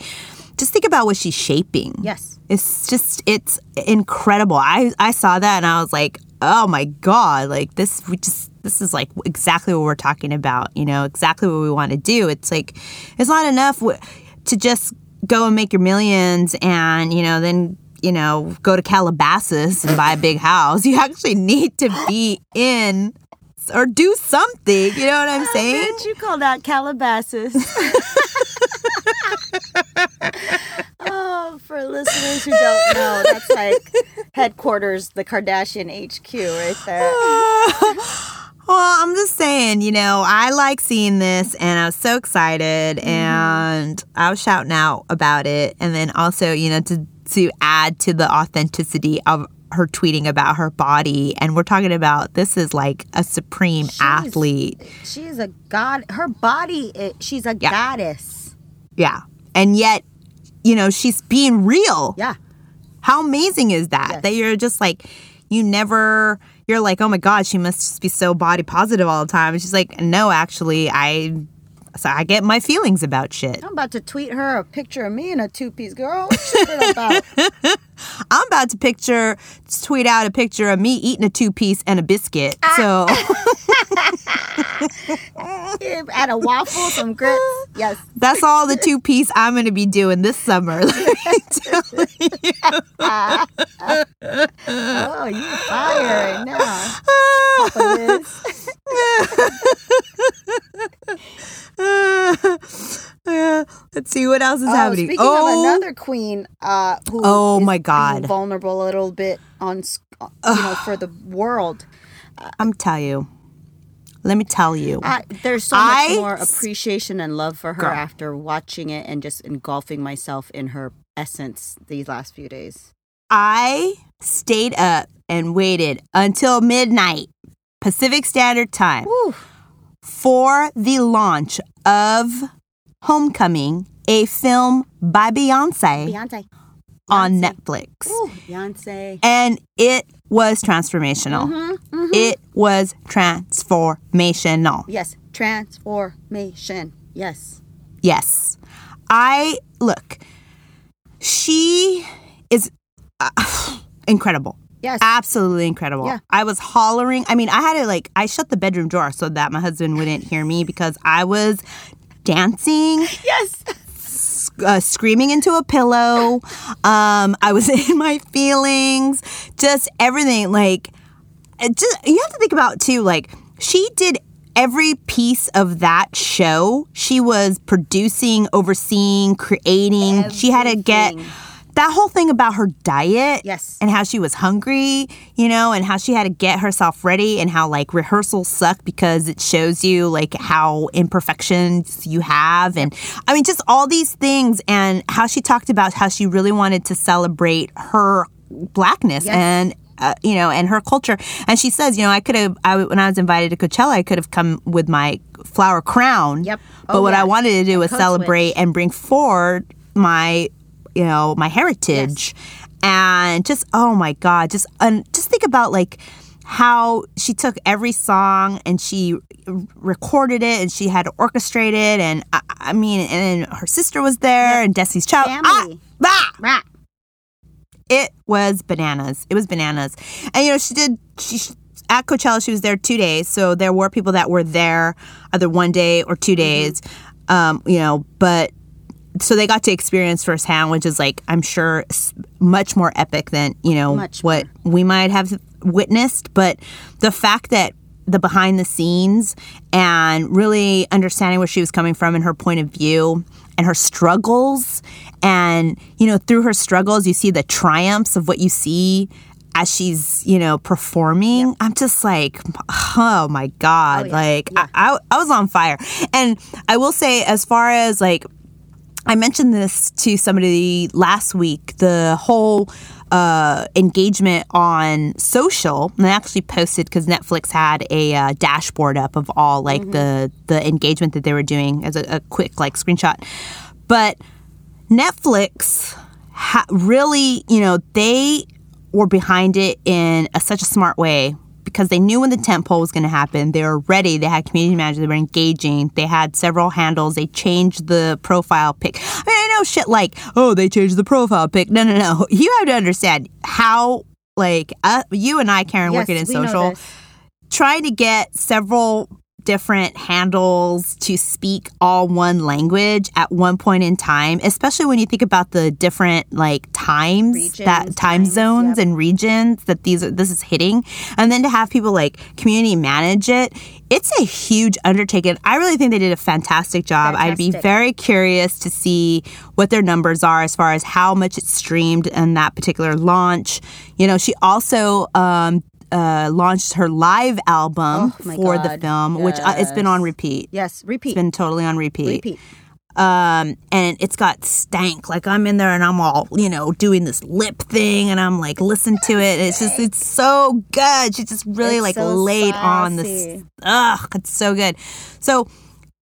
just think about what she's shaping. Yes. It's just it's incredible. I I saw that and I was like, "Oh my god, like this we just this is like exactly what we're talking about, you know, exactly what we want to do. It's like it's not enough w- to just go and make your millions and, you know, then you know, go to Calabasas and buy a big house. You actually need to be in or do something. You know what I'm saying? Did you call that Calabasas? oh, for listeners who don't know, that's like headquarters, the Kardashian HQ right there. Well, I'm just saying, you know, I like seeing this and I was so excited mm-hmm. and I was shouting out about it. And then also, you know, to, to add to the authenticity of her tweeting about her body. And we're talking about this is like a supreme She's- athlete. She's a god. Her body, i- she's a Yeah. goddess. Yeah. And yet, you know, she's being real. Yeah. How amazing is that? Yes. That you're just like, you never, you're like, oh my God, she must just be so body positive all the time. And she's like, no, actually, I, so I get my feelings about shit. I'm about to tweet her a picture of me in a two piece girl. About? I'm about to picture, tweet out a picture of me eating a two piece and a biscuit. Ah. So, Add a waffle, some grits. Yes. that's all the two piece I'm going to be doing this summer. Let me tell you. Oh, you fire right now. Papa Liz. Yeah. Let's see what else is Oh, happening. speaking of another queen, uh, who Oh, is my being God. vulnerable a little bit on, uh, you know, for the world. I'm tell you. Let me tell you. I, there's so I much more appreciation and love for her Girl. after watching it and just engulfing myself in her essence these last few days. I stayed up and waited until midnight Pacific Standard Time Woo. for the launch of Homecoming, a film by Beyonce Beyonce. on Beyonce. Netflix. Ooh, Beyonce. And it was transformational. Mm-hmm, It was transformational. Yes, transformation. Yes. Yes. I look, she is uh, incredible. Yes. Absolutely incredible. Yeah. I was hollering. I mean, I had to like, I shut the bedroom door so that my husband wouldn't hear me because I was dancing, yes. Uh, screaming into a pillow. Um, I was in my feelings, just everything. Like, just you have to think about too. Like, she did every piece of that show. She was producing, overseeing, creating. Everything. She had to get that whole thing about her diet yes and how she was hungry you know and how she had to get herself ready and how like rehearsals suck because it shows you like how imperfections you have and i mean just all these things and how she talked about how she really wanted to celebrate her blackness yes. and uh, you know, and her culture. And she says, you know, I could have, I, when I was invited to Coachella, I could have come with my flower crown. Yep. Oh, but what yeah. I wanted to do was celebrate switch. and bring forward my you know my heritage yes. and just oh my god just and just think about like how she took every song and she recorded it and she had to orchestrate it and I, I mean and her sister was there yep. and Destiny's Child Family. Ah, bah! It was bananas. It was bananas. And you know she did she at Coachella she was there 2 days so there were people that were there either one day or 2 mm-hmm. days mm-hmm. um you know but so they got to experience firsthand, which is like I'm sure much more epic than you know much what more. we might have witnessed. But the fact that the behind the scenes and really understanding where she was coming from and her point of view and her struggles and you know through her struggles you see the triumphs of what you see as she's you know performing yep. i'm just like oh my god oh, yeah. like yeah. I, I, I was on fire and i will say as far as like I mentioned this to somebody last week. The whole uh, engagement on social, and I actually posted because Netflix had a uh, dashboard up of all like mm-hmm. the the engagement that they were doing as a, a quick like screenshot. But Netflix ha- really, you know, they were behind it in a, such a smart way because they knew when the tent pole was going to happen. They were ready. They had community managers. They were engaging. They had several handles. They changed the profile pic. I mean, I know shit like, oh, they changed the profile pic. No, no, no. You have to understand how, like, uh, you and I, Karen, yes, working in social, trying to get several different handles to speak all one language at one point in time, especially when you think about the different like times regions, that time times, zones yep. and regions that these are, this is hitting, and then to have people like community manage it. It's a huge undertaking. I really think they did a fantastic job. Fantastic. I'd be very curious to see what their numbers are as far as how much it's streamed in that particular launch. You know, she also um, uh, launched her live album oh, for God. the film, yes. which uh, it's been on repeat. Yes, repeat. It's been totally on repeat. Repeat. Um, and it's got stank. Like I'm in there and I'm all, you know, doing this lip thing and I'm like, listen to it. It's just, it's so good. She just really it's like so laid saucy. on this. Ugh, it's so good. So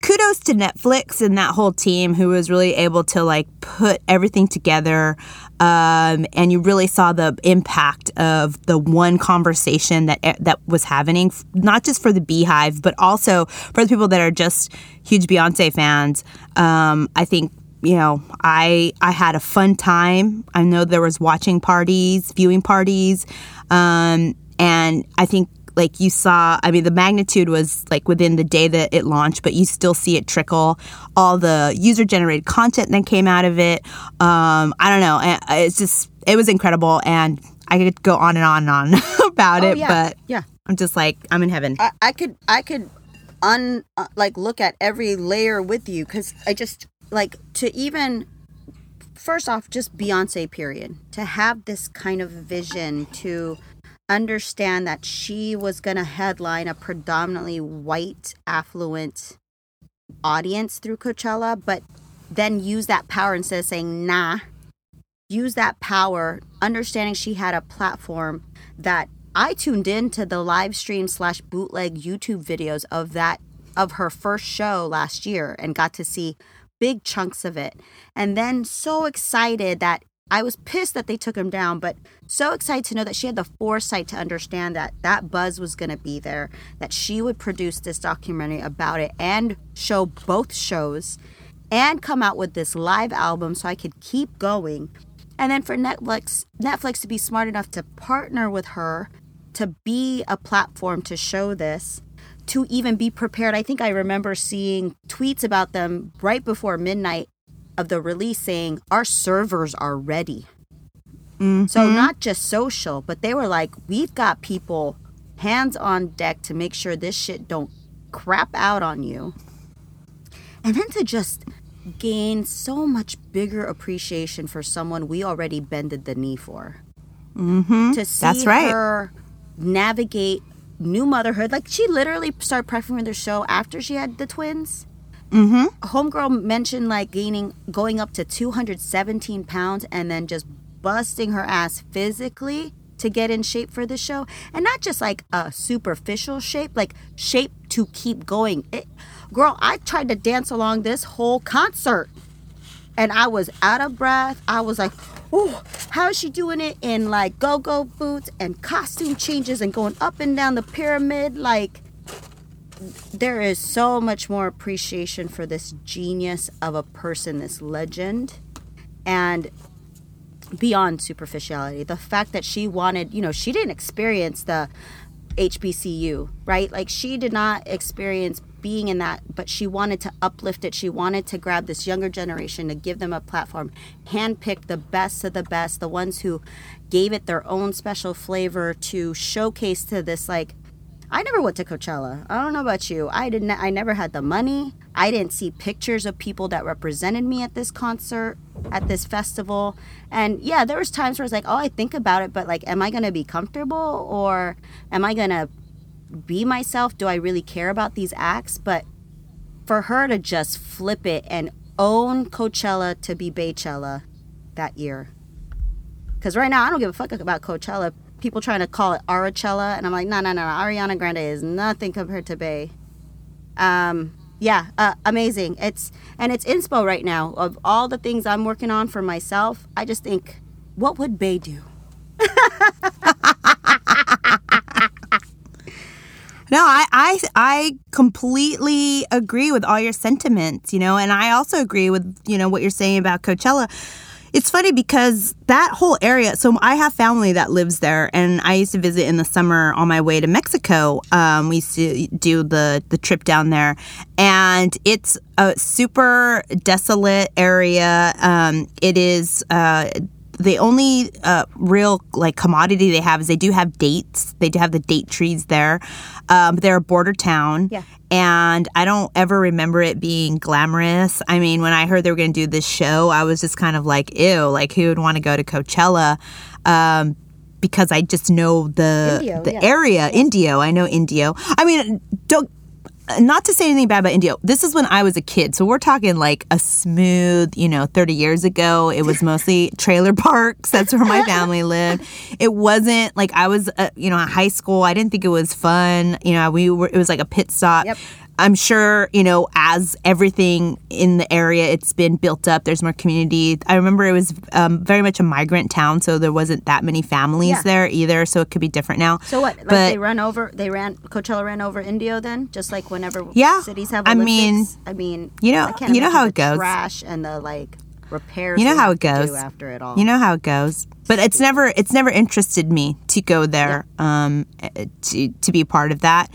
kudos to Netflix and that whole team who was really able to like put everything together. Um, and you really saw the impact of the one conversation that eh, that was happening, not just for the BeyHive, but also for the people that are just huge Beyonce fans. Um, I think you know I I had a fun time. I know there was watching parties, viewing parties, um, and I think like you saw i mean the magnitude was like within the day that it launched but you still see it trickle. All the user generated content that came out of it. Um, i don't know. It's just it was incredible and i could go on and on and on about oh, it yeah. but yeah. I'm just like i'm in heaven. I, I could i could un uh, like look at every layer with you because i just like to even first off just beyonce period. To have this kind of vision to understand that she was going to headline a predominantly white, affluent audience through Coachella, but then use that power instead of saying, nah, use that power, understanding she had a platform that I tuned in to the live stream slash bootleg YouTube videos of that of her first show last year and got to see big chunks of it. And then so excited that I was pissed that they took him down, but so excited to know that she had the foresight to understand that that buzz was going to be there, that she would produce this documentary about it and show both shows and come out with this live album so I could keep going. And then for Netflix, Netflix to be smart enough to partner with her to be a platform to show this, to even be prepared. I think I remember seeing tweets about them right before midnight of the release saying our servers are ready. Mm-hmm. So not just social, but they were like, we've got people hands on deck to make sure this shit don't crap out on you. And then to just gain so much bigger appreciation for someone we already bended the knee for. Mm-hmm. To see That's right. her navigate new motherhood, like she literally started prepping for the show after she had the twins. Mm-hmm. Homegirl mentioned like gaining, going up to 217 pounds, and then just busting her ass physically to get in shape for the show, and not just like a superficial shape, like shape to keep going. It, girl, I tried to dance along this whole concert and I was out of breath. I was like, "Oh, how is she doing it in like go-go boots and costume changes and going up and down the pyramid?" Like, there is so much more appreciation for this genius of a person, this legend, and beyond superficiality. The fact that she wanted, you know, she didn't experience the HBCU, right? Like she did not experience being in that, but she wanted to uplift it. She wanted to grab this younger generation to give them a platform, handpick the best of the best, the ones who gave it their own special flavor to showcase to this like I never went to Coachella. I don't know about you. I didn't I never had the money. I didn't see pictures of people that represented me at this concert, at this festival. And yeah, there was times where I was like, "Oh, I think about it, but like am I going to be comfortable or am I going to be myself? Do I really care about these acts?" But for her to just flip it and own Coachella to be Beychella that year. Cuz right now I don't give a fuck about Coachella people trying to call it Ariachella, and I'm like, no, no, no, Ariana Grande is nothing compared to Bey. Um, yeah, uh, amazing. It's and it's inspo right now. Of all the things I'm working on for myself, I just think, what would Bey do? No, I, I I completely agree with all your sentiments, you know, and I also agree with, you know, what you're saying about Coachella. It's funny because that whole area, so I have family that lives there and I used to visit in the summer on my way to Mexico. Um, we used to do the the trip down there and it's a super desolate area. Um, it is uh the only uh, real like commodity they have is they do have dates. They do have the date trees there. Um, they're a border town. Yeah. And I don't ever remember it being glamorous. I mean, when I heard they were going to do this show, I was just kind of like, ew, like who would want to go to Coachella? Um, because I just know the Indio, the yeah. area, Indio. I know Indio. I mean, don't not to say anything bad about Indio. This is when I was a kid. So we're talking like a smooth, you know, 30 years ago. It was mostly trailer parks. That's where my family lived. It wasn't like I was, uh, you know, in high school. I didn't think it was fun. You know, we were, it was like a pit stop. Yep. I'm sure, you know, as everything in the area, it's been built up. There's more community. I remember it was um, very much a migrant town, so there wasn't that many families Yeah. there either. So it could be different now. So what? Like But- they run over? They ran Coachella ran over Indio then, just like whenever Yeah. cities have I mean, I mean, you know- you know how the it goes. Trash and the like repairs. You know how it goes. after it all. You know how it goes. But it's never it's never interested me to go there um eh, to to be part of that.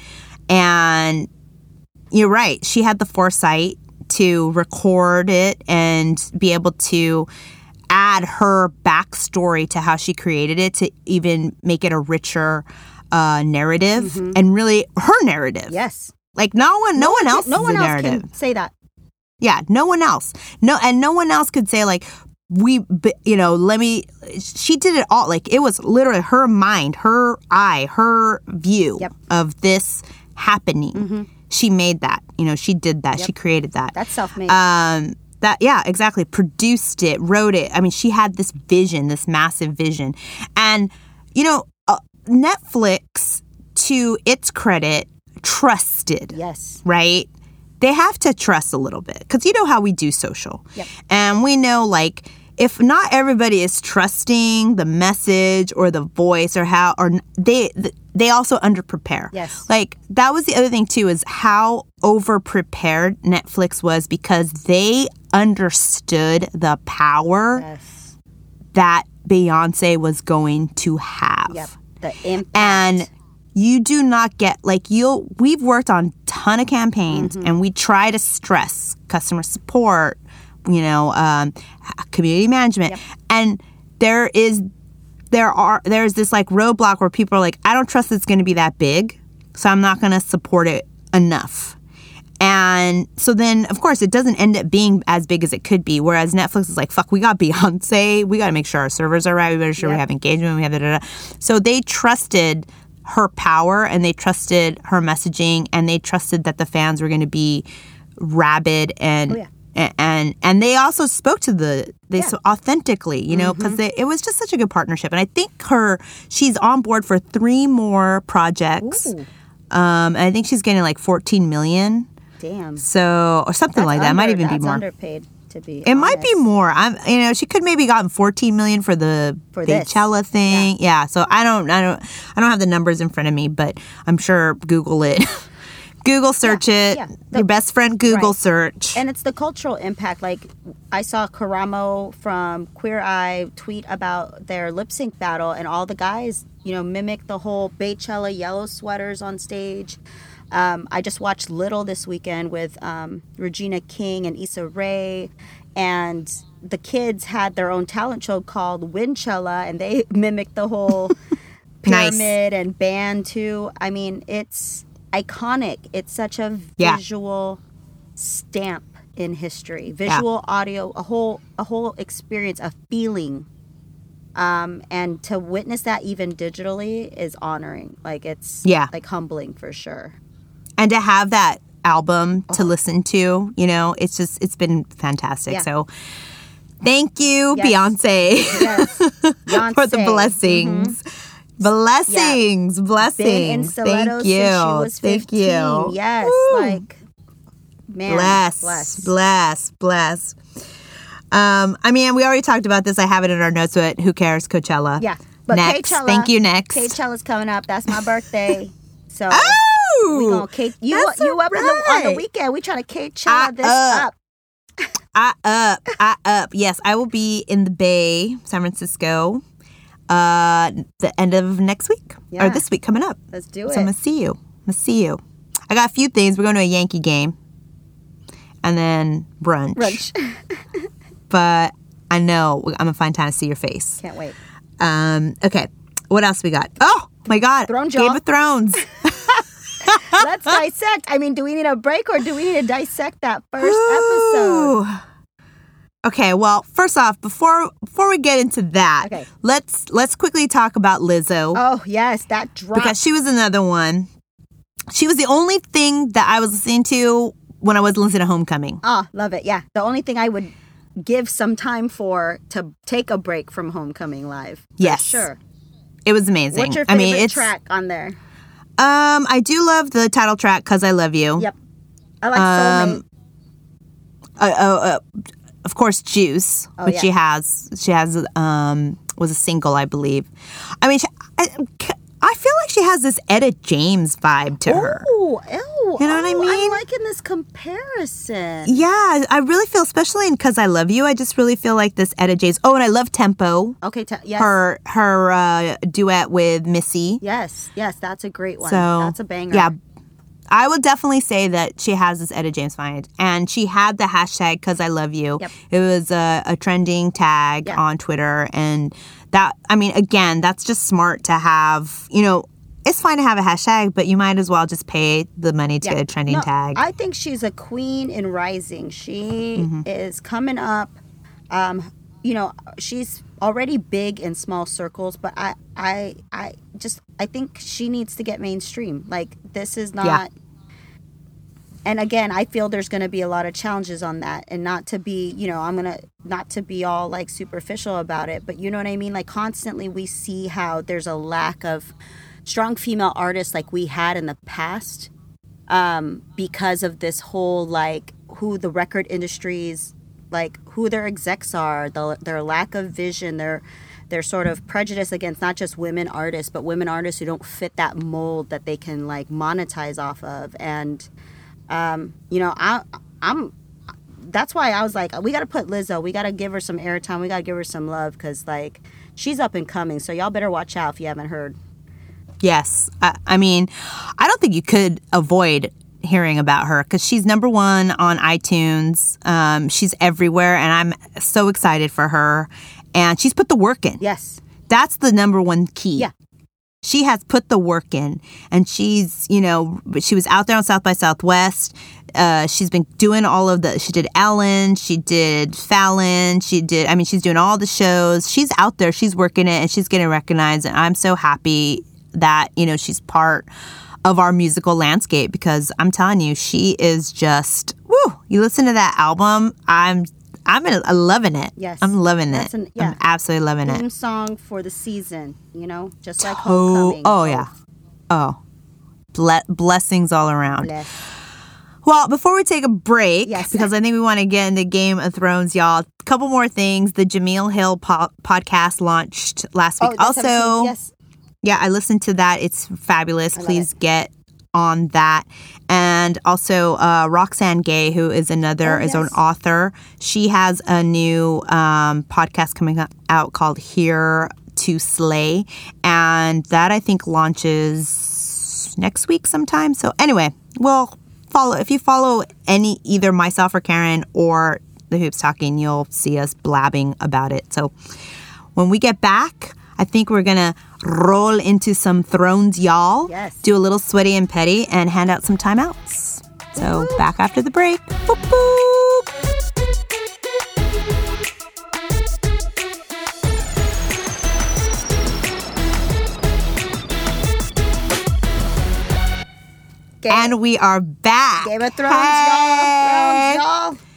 And you're right. She had the foresight to record it and be able to add her backstory to how she created it to even make it a richer uh, narrative and really her narrative. yes. Like no one, no, one else. No one else narrative. can say that. Yeah, no one else. No, and no one else could say like we, you know, let me. She did it all. Like it was literally her mind, her eye, her view Yep. of this happening. She made that. You know, she did that. She created that. That's self-made. Um, that yeah, exactly. Produced it, wrote it. I mean, she had this vision, this massive vision, and you know, uh, Netflix, to its credit, trusted yes. right? They have to trust a little bit because you know how we do social. Yep. And we know, like, if not everybody is trusting the message or the voice or how, or they, they also underprepare. Yes. Like, that was the other thing, too, is how over prepared Netflix was because they understood the power Yes. that Beyonce was going to have Yep. The impact. and you do not get like you'll we've worked on ton of campaigns mm-hmm. and we try to stress customer support you know, um, community management, and there is there are there's this like roadblock where people are like, I don't trust it's going to be that big, so I'm not going to support it enough. And so then, of course, it doesn't end up being as big as it could be. Whereas Netflix is like, fuck, we got Beyonce. We got to make sure our servers are right. We better sure we have engagement. We have da da da. So they trusted her power and they trusted her messaging and they trusted that the fans were going to be rabid and. yeah. And and they also spoke to the they so authentically, you know, because it was just such a good partnership. And I think her she's on board for three more projects. Ooh. Um, and I think she's getting like 14 million. Damn. So, or something That's like that. It might under- even be more. underpaid to be. it might be more. I'm, you know, she could maybe gotten 14 million for the For. Beychella thing. Yeah. So I don't, I don't, I don't have the numbers in front of me, but I'm sure Google it. Google search it. yeah. Your best friend Google Right. search. And it's the cultural impact. Like I saw Karamo from Queer Eye tweet about their lip sync battle, and all the guys, you know, mimic the whole Beychella yellow sweaters on stage. Um, I just watched Little this weekend with um, Regina King and Issa Rae, and the kids had their own talent show called Winchella, and they mimicked the whole Nice. pyramid and band too. I mean, it's iconic. It's such a Yeah. visual stamp in history. Visual, audio, a whole a whole experience, a feeling. Um, and to witness that even digitally is honoring. Like it's Yeah. like humbling for sure. and to have that album to listen to, you know, it's just, it's been fantastic. Yeah. So thank you, Yes. Beyonce. Yes. for the blessings. Mm-hmm. Blessings. Blessings, blessings. Been in Thank you. since she was 15. Thank you. Yes, Woo. like man, bless, bless. bless, bless. Um, I mean, we already talked about this. I have it in our notes, but who cares? Coachella. Yeah. But next. Coachella, Thank you. Next. Coachella's coming up. That's my birthday. So Oh, we gonna you you up in the, on the weekend. We trying to Coachella I this up. up. I up, I up. Yes, I will be in the Bay, San Francisco, uh, the end of next week Yeah. or this week coming up. Let's do it. So I'm gonna see you. I'm gonna see you. I got a few things. We're going to a Yankee game, and then brunch. Brunch. But I know I'm gonna find time to see your face. Can't wait. Um. Okay. What else we got? Oh my God! Thrones, Game of Thrones. Let's dissect. I mean, do we need a break or do we need to dissect that first episode? Okay, well, first off, before before we get into that, Okay. let's let's quickly talk about Lizzo Oh yes, that drop. because she was another one. She was the only thing that I was listening to when I was listening to Homecoming. Ah, love it. Yeah, the only thing I would give some time for to take a break from Homecoming Live. Yes. sure. It was amazing. What's your I favorite mean, it's track on there? um, I do love the title track "Cause I Love You." Yep, I like Um, Soulmate. uh, uh, uh, of course, Juice, Oh, which yeah. she has. She has um was a single, I believe. I mean, she, I, I feel like she has this Etta James vibe to her. Oh, ew. You know what I oh, mean? I'm liking this comparison. Yeah, I really feel, especially in "Cause I Love You," I just really feel like this Etta James. Oh, and I love Tempo. Okay, t- yes. Her her uh, duet with Missy. Yes, yes, that's a great one. So that's a banger. Yeah, I would definitely say that she has this Etta James vibe, and she had the hashtag "Cause I Love You." Yep. It was a, a trending tag Yeah. on Twitter, and that I mean, again, that's just smart to have. You know, it's fine to have a hashtag, but you might as well just pay the money to Yeah. get a trending No, tag. I think she's a queen in rising. She Mm-hmm. is coming up. Um, you know, she's already big in small circles, but I, I, I just, I think she needs to get mainstream. Like this is not. And again, I feel there's going to be a lot of challenges on that, and not to be, you know, I'm gonna not to be all like superficial about it, but you know what I mean. Like constantly, we see how there's a lack of strong female artists like we had in the past um, because of this whole like who the record industries like who their execs are the, their lack of vision their their sort of prejudice against not just women artists but women artists who don't fit that mold that they can like monetize off of and um, you know I I'm that's why I was like we got to put Lizzo we got to give her some airtime we got to give her some love cuz like she's up and coming so y'all better watch out if you haven't heard Yes. I, I mean, I don't think you could avoid hearing about her because she's number one on iTunes. Um, she's everywhere, and I'm so excited for her. And she's put the work in. Yes. That's the number one key. Yeah. She has put the work in, and she's, you know, she was out there on South by Southwest. Uh, she's been doing all of the. She did Ellen. She did Fallon. She did. I mean, she's doing all the shows. She's out there. She's working it, and she's getting recognized. And I'm so happy that you know she's part of our musical landscape because I'm telling you, she is just woo. You listen to that album, I'm I'm in, I'm loving it. Yes. I'm loving it. an- yeah. I'm absolutely loving it. Theme song for the season, you know, just like Oh, Homecoming. oh yeah. Oh. Ble- blessings all around. Bless. Well, before we take a break, Yes. because I think we want to get into Game of Thrones, y'all. A couple more things. The Jemele Hill po- podcast launched last week. Oh, also, episode, yes. yeah, I listened to that. It's fabulous. love Please get on that. And also, uh, Roxane Gay, who is another Oh, is an author. She has a new um, podcast coming out called Hear to Slay, and that I think launches next week sometime. So anyway, we'll follow if you follow any either myself or Karen or the Hoops Talking, you'll see us blabbing about it. So when we get back, I think we're gonna roll into some thrones, y'all. Yes. Do a little sweaty and petty and hand out some timeouts. So back after the break. Boop, boop. Game, And we are back. Game of Thrones, Hey. y'all. Thrones, y'all.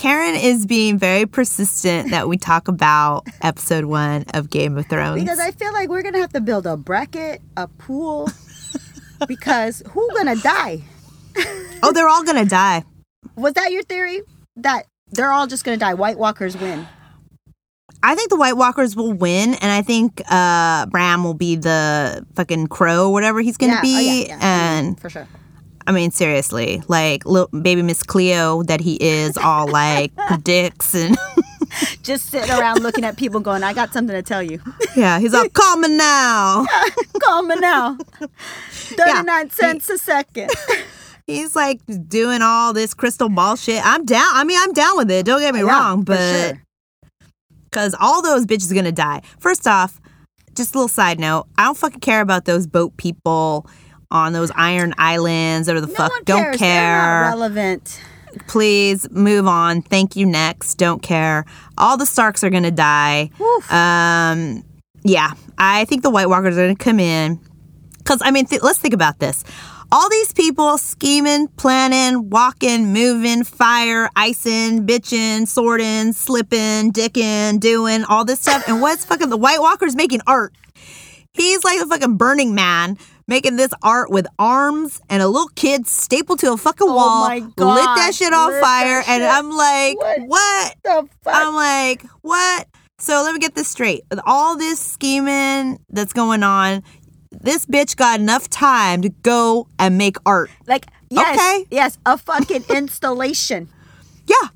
Karen is being very persistent that we talk about episode one of Game of Thrones. Because I feel like we're gonna have to build a bracket, a pool, because who gonna die? oh, they're all gonna die. Was that your theory? That they're all just gonna die. White Walkers win. I think the White Walkers will win, and I think uh, Bran will be the fucking crow, whatever he's gonna Yeah, oh, be. yeah, yeah. And For sure. I mean, seriously, like little baby Miss Cleo that he is, all like predicts and Just sitting around looking at people going, I got something to tell you. yeah, he's all call me now. Call me now. 39 cents a second. He's like doing all this crystal ball shit. I'm down. I mean, I'm down with it. Don't get me Yeah, wrong, but sure. because all those bitches are gonna die. First off, just a little side note, I don't fucking care about those boat people on those iron islands or the No fuck. don't cares. They're not care. relevant. Please move on. Thank you. Next. Don't care. All the Starks are gonna die. Um, yeah, I think the White Walkers are gonna come in. Cause I mean, th- let's think about this. All these people scheming, planning, walking, moving, fire, icing, bitching, sorting, slipping, dicking, doing all this stuff. And what's fucking the White Walkers making art? He's like the fucking Burning Man making this art with arms and a little kid stapled to a fucking Oh wall. my lit that shit on lit fire. that And. I'm like, What? what? The fuck? I'm like, what? So let me get this straight. With all this scheming that's going on, this bitch got enough time to go and make art. like, yes, Okay. yes, a fucking installation. Yeah.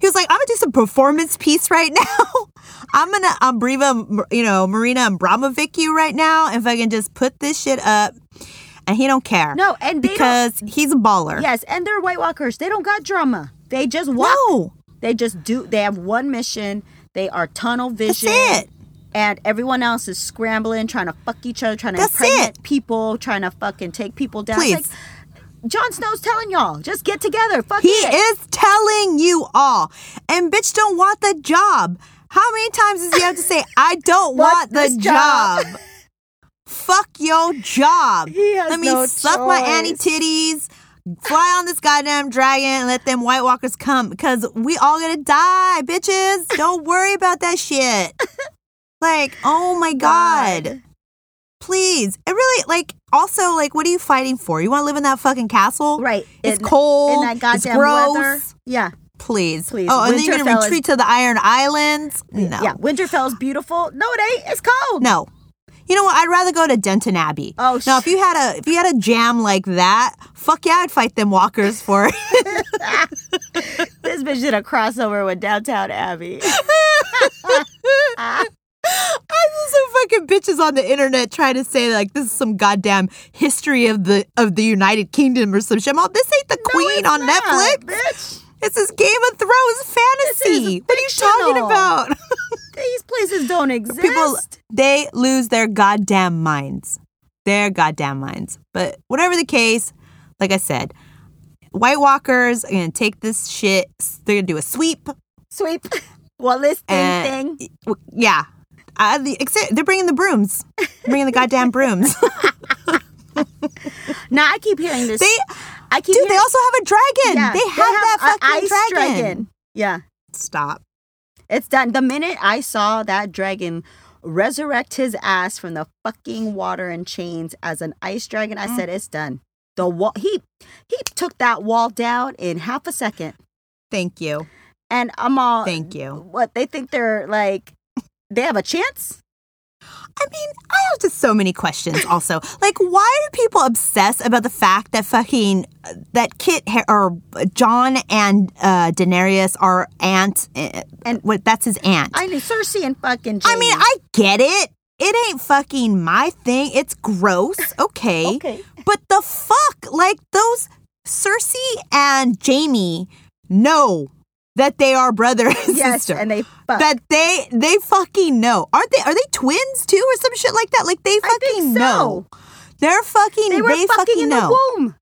He was like, I'm gonna do some performance piece right now. I'm gonna Umbriva, you know, Marina Abramovic you right now if I can just put this shit up. And he don't care. No, and they because he's a baller. Yes, and they're White Walkers. They don't got drama. They just walk. No. They just do. They have one mission. They are tunnel vision. That's it. And everyone else is scrambling, trying to fuck each other, trying to That's impregnate people, trying to fucking take people down. Please. like, Jon Snow's telling y'all, just get together. Fuck He it. is telling you all. And bitch don't want the job. How many times does he have to say, I don't Want want the job? job. Fuck your job. Let me no suck my Annie titties, fly on this goddamn dragon, and let them White Walkers come. Because we all gonna die, bitches. Don't worry about that shit. Like, oh my God. God. Please. It really, like, also, like, what are you fighting for? You wanna live in that fucking castle? Right. It's In- cold. in that it's goddamn gross. weather. Yeah. Please. Please. Oh, and then you're going to Winterfell is- retreat to the Iron Islands? No. Yeah. Winterfell's beautiful. No, it ain't. It's cold. No. You know what? I'd rather go to Downton Abbey. Oh, now sh- if you had a if you had a jam like that, fuck yeah, I'd fight them walkers for it. This bitch did a crossover with Downton Abbey. I'm just so fucking bitches on the internet trying to say like this is some goddamn history of the of the United Kingdom or some shit. All, this ain't the No, Queen on not, Netflix. bitch. It's this is Game of Thrones fantasy. What are you talking about? These places don't exist. People they lose their goddamn minds. Their goddamn minds. But whatever the case, like I said, White Walkers are gonna take this shit. They're gonna do a sweep. sweep. Well, this thing And- thing. Yeah. Uh, the, except they're bringing the brooms. bringing the goddamn brooms. Now I keep hearing this. they, I keep dude, they also have a dragon. yeah, they have that fucking ice dragon. Yeah, Stop. it's done. The minute I saw that dragon resurrect his ass from the fucking water and chains as an ice dragon, I Mm. said it's done. The wall. He he took that wall down in half a second, Thank you. and I'm all. Thank you. What they think they're like? They have a chance. I mean, I have just so many questions. Also, like, why do people obsess about the fact that fucking uh, that Kit Ha- or Jon and uh, Daenerys are aunt uh, and what? That's his aunt. I mean, Cersei and fucking. I mean, I get it. It ain't fucking my thing. It's gross. Okay. Okay. But the fuck? Like those Cersei and Jaime know that they are brother and yes, sister. and they fuck. that they they fucking know. Aren't they are they twins too or some shit like that? Like they I fucking think so. know. They're fucking they were they fucking, fucking in know. the womb.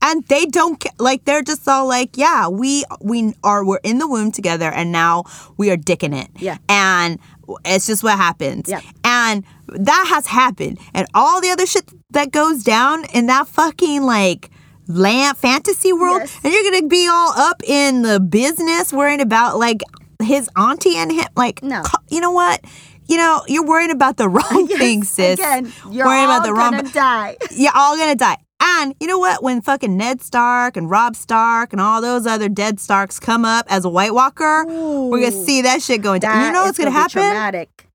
And they don't like they're just all like, yeah, we we are we're in the womb together and now we are dicking it. Yeah. And it's just what happens. Yeah. And that has happened. And all the other shit that goes down in that fucking like land fantasy world. Yes. And you're gonna be all up in the business worrying about like his auntie and him like No. you know what? You know, you're worrying about the wrong Yes, thing, sis. Again, you're worrying all about the wrong gonna die. you're all gonna die. And you know what? When fucking Ned Stark and Robb Stark and all those other dead Starks come up as a White Walker, we're gonna see that shit going down. You know what's gonna, be happen? Traumatic.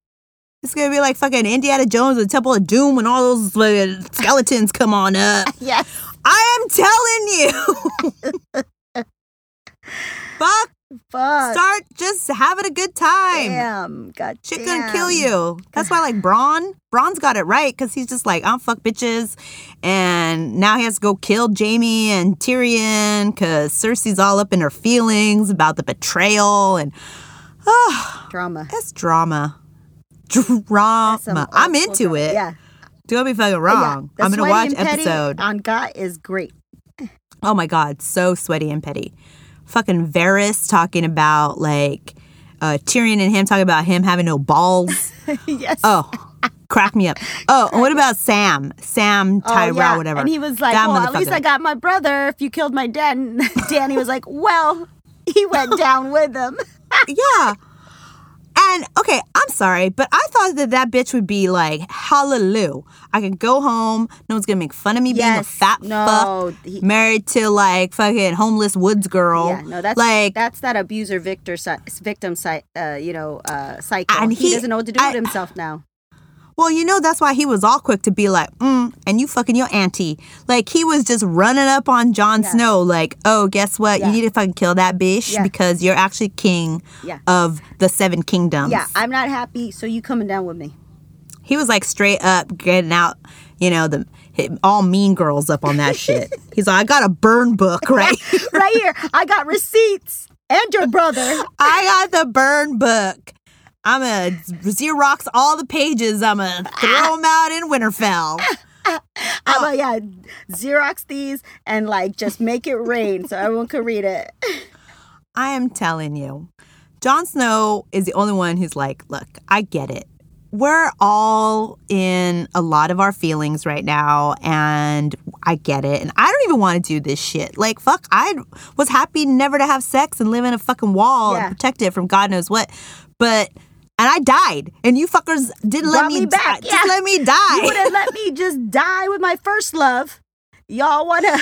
It's gonna be like fucking Indiana Jones and the Temple of Doom when all those fucking skeletons come on up. Yes. I am telling you. Fuck. Fuck. Start just having a good time. Damn. God Shit damn. gonna kill you. That's why, like Bronn, Bronn's got it right because he's just like, I'm fuck bitches, and now he has to go kill Jaime and Tyrion because Cersei's all up in her feelings about the betrayal and oh, Drama. it's drama, drama. I'm into it. drama. Don't be fucking Yeah. wrong. The I'm gonna watch episode. on Got is great. Oh my god, so sweaty and petty. Fucking Varys talking about like uh, Tyrion and him talking about him having no balls. yes. Oh, crack me up. Oh, and what about Sam? Sam, Oh, Tyrell, yeah. whatever. And he was like, That "Well, at least. I got my brother. If you killed my dad," and Danny was like, "Well, he went down with him." yeah. And okay, I'm sorry, but I thought that that bitch would be like, hallelujah. I can go home. No one's gonna make fun of me being a fat No, fuck he- married to like fucking homeless woods girl. Yeah, no, that's like that's that abuser victor si- victim site, uh, you know, uh, cycle. And he, he- doesn't know what to do I- with himself now. Well, you know that's why he was all quick to be like, mm, and you fucking your auntie. Like he was just running up on Jon Yeah. Snow, like, oh, guess what? Yeah. You need to fucking kill that bitch Yeah. because you're actually king of the Seven Kingdoms. Yeah, I'm not happy, so you coming down with me? he was like straight up getting out, you know, the all mean girls up on that shit. He's like, I got a burn book, right? right here, I got receipts and your brother. I got the burn book. I'm gonna Xerox all the pages. I'm gonna throw them out in Winterfell. I'm like, yeah, Xerox these and like just make it rain so everyone can read it. I am telling you, Jon Snow is the only one who's like, look, I get it. We're all in a lot of our feelings right now, and I get it. And I don't even want to do this shit. Like, fuck, I was happy never to have sex and live in a fucking wall Yeah. and protect it from God knows what. But, and I died, and you fuckers didn't let me, me back, die. yeah. Just let me die. You would have let me just die with my first love. Y'all wanna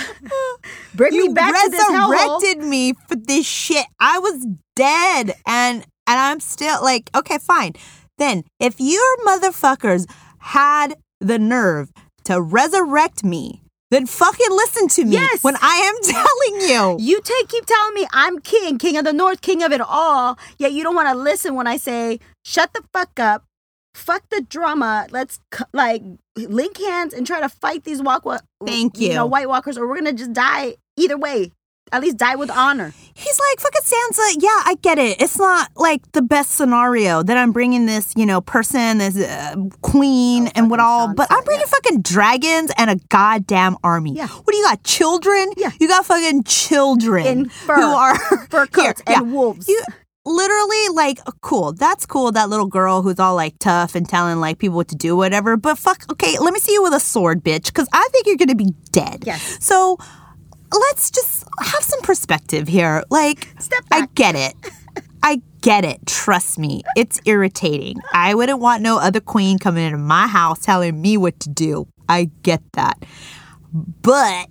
bring you me back to this resurrected me for this shit. I was dead, and and I'm still like, okay, fine. Then, if your motherfuckers had the nerve to resurrect me, then fucking listen to me Yes. when I am telling you. You take keep telling me I'm king, king of the north, king of it all, yet you don't want to listen when I say shut the fuck up. fuck the drama. Let's like link hands and try to fight these walk. Wa- Thank You know. White Walkers, or we're gonna just die either way. At least die with honor. He's like, fuck fucking Sansa, yeah, I get it. It's not like the best scenario that I'm bringing this, you know, person, this uh, queen Oh, and what all, but I'm bringing yeah. fucking dragons and a goddamn army. Yeah. What do you got? Children? Yeah. You got fucking children In fur. who are Fur coats Here, and yeah. wolves. You literally like uh, cool. That's cool. That little girl who's all like tough and telling like people what to do, whatever. But fuck, okay, let me see you with a sword, bitch, because I think you're gonna be dead. Yes. So let's just have some perspective here. Like, I get it. I get it. Trust me. It's irritating. I wouldn't want no other queen coming into my house telling me what to do. I get that. But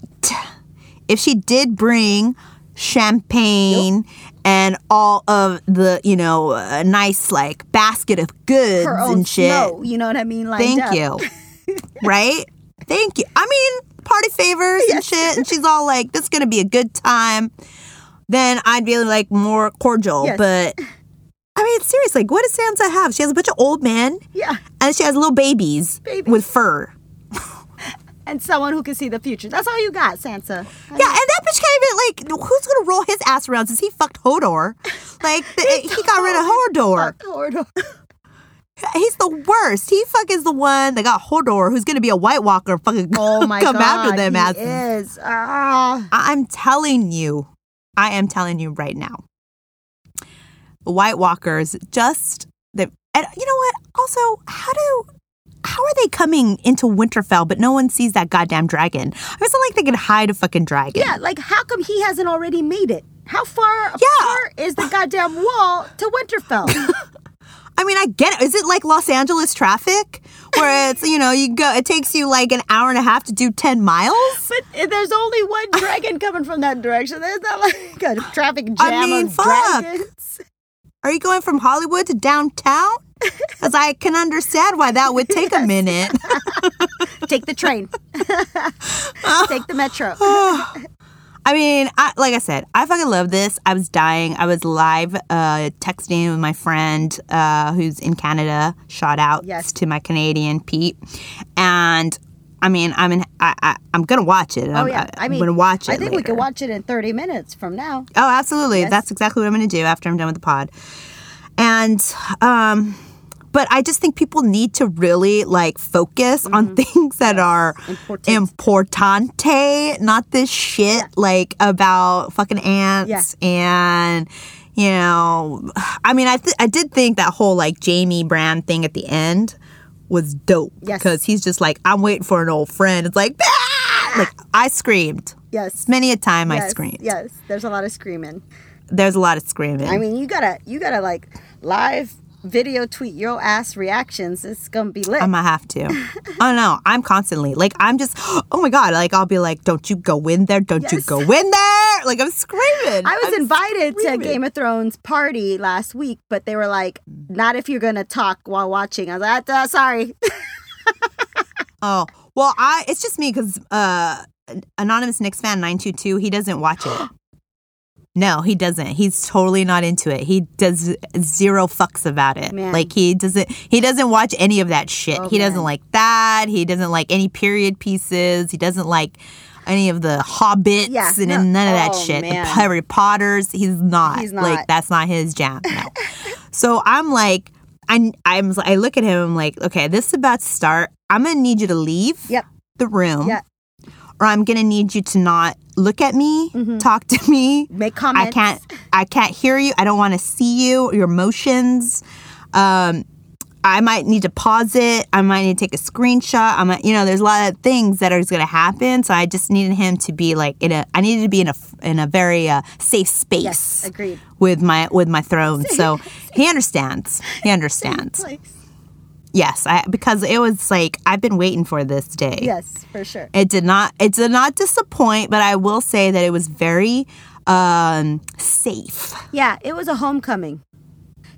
if she did bring champagne and all of the, you know, a nice like basket of goods and shit. snow. You know what I mean? Thank up. you. right? Thank you. I mean, party favors and shit. And she's all like, this is going to be a good time. Then I'd be like more cordial. Yes. But I mean, seriously, what does Sansa have? She has a bunch of old men Yeah, and she has little babies, Babies. with fur. And someone who can see the future. That's all you got, Sansa. Yeah, and that bitch can't even, like, who's to roll his ass around since he fucked Hodor? Like, the, he got rid of Hodor. Hodor. He's the worst. He fuck is the one that got Hodor, who's to be a White Walker, fucking Oh my come god, after them he asses. is. Ah. I- I'm telling you, I am telling you right now. White Walkers just the and you know what? Also, how do how are they coming into Winterfell but no one sees that goddamn dragon? I was like they could hide a fucking dragon. Yeah, like how come he hasn't already made it? How far Yeah. apart is the goddamn wall to Winterfell? I mean, I get it. Is it like Los Angeles traffic where it's, you know, you go it takes you like an hour and a half to do 10 miles? but there's only one dragon coming from that direction. There's not like a traffic jam I mean, of fuck. dragons. Are you going from Hollywood to downtown? Cuz I can understand why that would take a minute. Take the train. Take the metro. I mean, I, like I said, I fucking love this. I was dying. I was live uh, texting with my friend uh, who's in Canada. Shout out Yes. to my Canadian Pete. And I mean, I'm in. I, I, I'm gonna watch it. Oh I'm, yeah, I mean, am gonna watch it. I think we later. could watch it in 30 minutes from now. Oh, absolutely. That's exactly what I'm going to do after I'm done with the pod. And um but I just think people need to really like focus on things that are Important. importante, not this shit like about fucking ants and you know, I mean, I th- I did think that whole like Jaime Brand thing at the end was dope Yes. because he's just like I'm waiting for an old friend. It's like, "Ah!" like I screamed Yes. many a time. I screamed. Yes, there's a lot of screaming. There's a lot of screaming. I mean, you gotta, you gotta like live video tweet your ass reactions. It's gonna be lit. I'm gonna have to. oh no, I'm constantly like I'm just. Oh my god! Like I'll be like, "Don't you go in there! Don't you go in there!" Like I'm screaming. I was I'm invited to screaming. Game of Thrones party last week, but they were like, not if you're gonna talk while watching. I was like, uh, sorry. Oh well, I. It's just me because uh, anonymous Knicks fan nine two two. He doesn't watch it. No, he doesn't. He's totally not into it. He does zero fucks about it. Man. Like he doesn't. He doesn't watch any of that shit. Oh, he doesn't like that. He doesn't like any period pieces. He doesn't like any of the hobbits Yeah, and no. none of that Oh, shit. man. The Harry Potters. He's not. He's not. Like that's not his jam. No. so I'm like, I I'm I look at him. I'm like, okay, this is about to start. I'm gonna need you to leave Yep. the room. Or I'm gonna need you to not look at me, talk to me. Make comments. I can't I can't hear you. I don't want to see you, your emotions. Um I might need to pause it. I might need to take a screenshot. I might, you know, there's a lot of things that are going to happen. So I just needed him to be like in a. I needed to be in a in a very uh, safe space Yes, agreed. with my with my throne. So he understands. He understands. Yes, I because it was like I've been waiting for this day. Yes, for sure. It did not it did not disappoint, but I will say that it was very um safe. Yeah, it was a homecoming.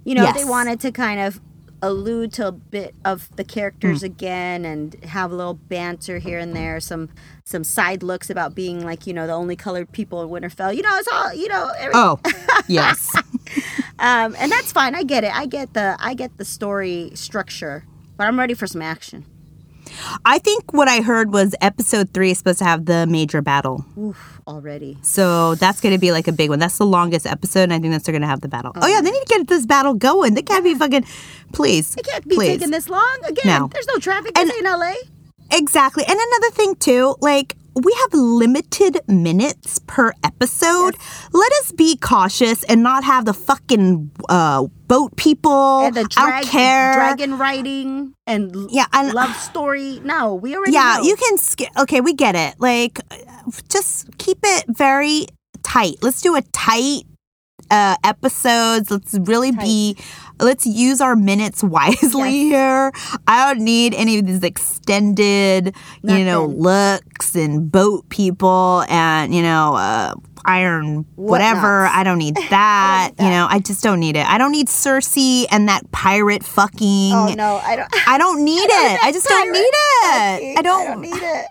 You know, they wanted to kind of allude to a bit of the characters again and have a little banter here and there, some some side looks about being like, you know, the only colored people in Winterfell. You know, it's all, you know, every, Oh, yes. um and that's fine. I get it. I get the I get the story structure But I'm ready for some action. I think what I heard was episode three is supposed to have the major battle. Oof, already. So that's going to be like a big one. That's the longest episode, and I think that's they're going to have the battle. Oh, yeah, they need to get this battle going. They can't be fucking. Please. It can't be please. taking this long. Again, No. there's no traffic And- ain't LA. Exactly. And another thing, too, like, we have limited minutes per episode. Let us be cautious and not have the fucking uh, boat people. And the drag, dragon riding and Yeah, and- love story. No, we already Yeah, know. you can. skip. okay, we get it. Like, just keep it very tight. Let's do a tight uh, episodes. Let's really be. Let's use our minutes wisely here. I don't need any of these extended, you know, looks and boat people and you know, uh, iron whatever. Whatnots. I don't need that. You know, I just don't need it. I don't need Cersei and that pirate fucking. Oh no, I don't. I don't need it. I just don't need it. I don't. I don't need it.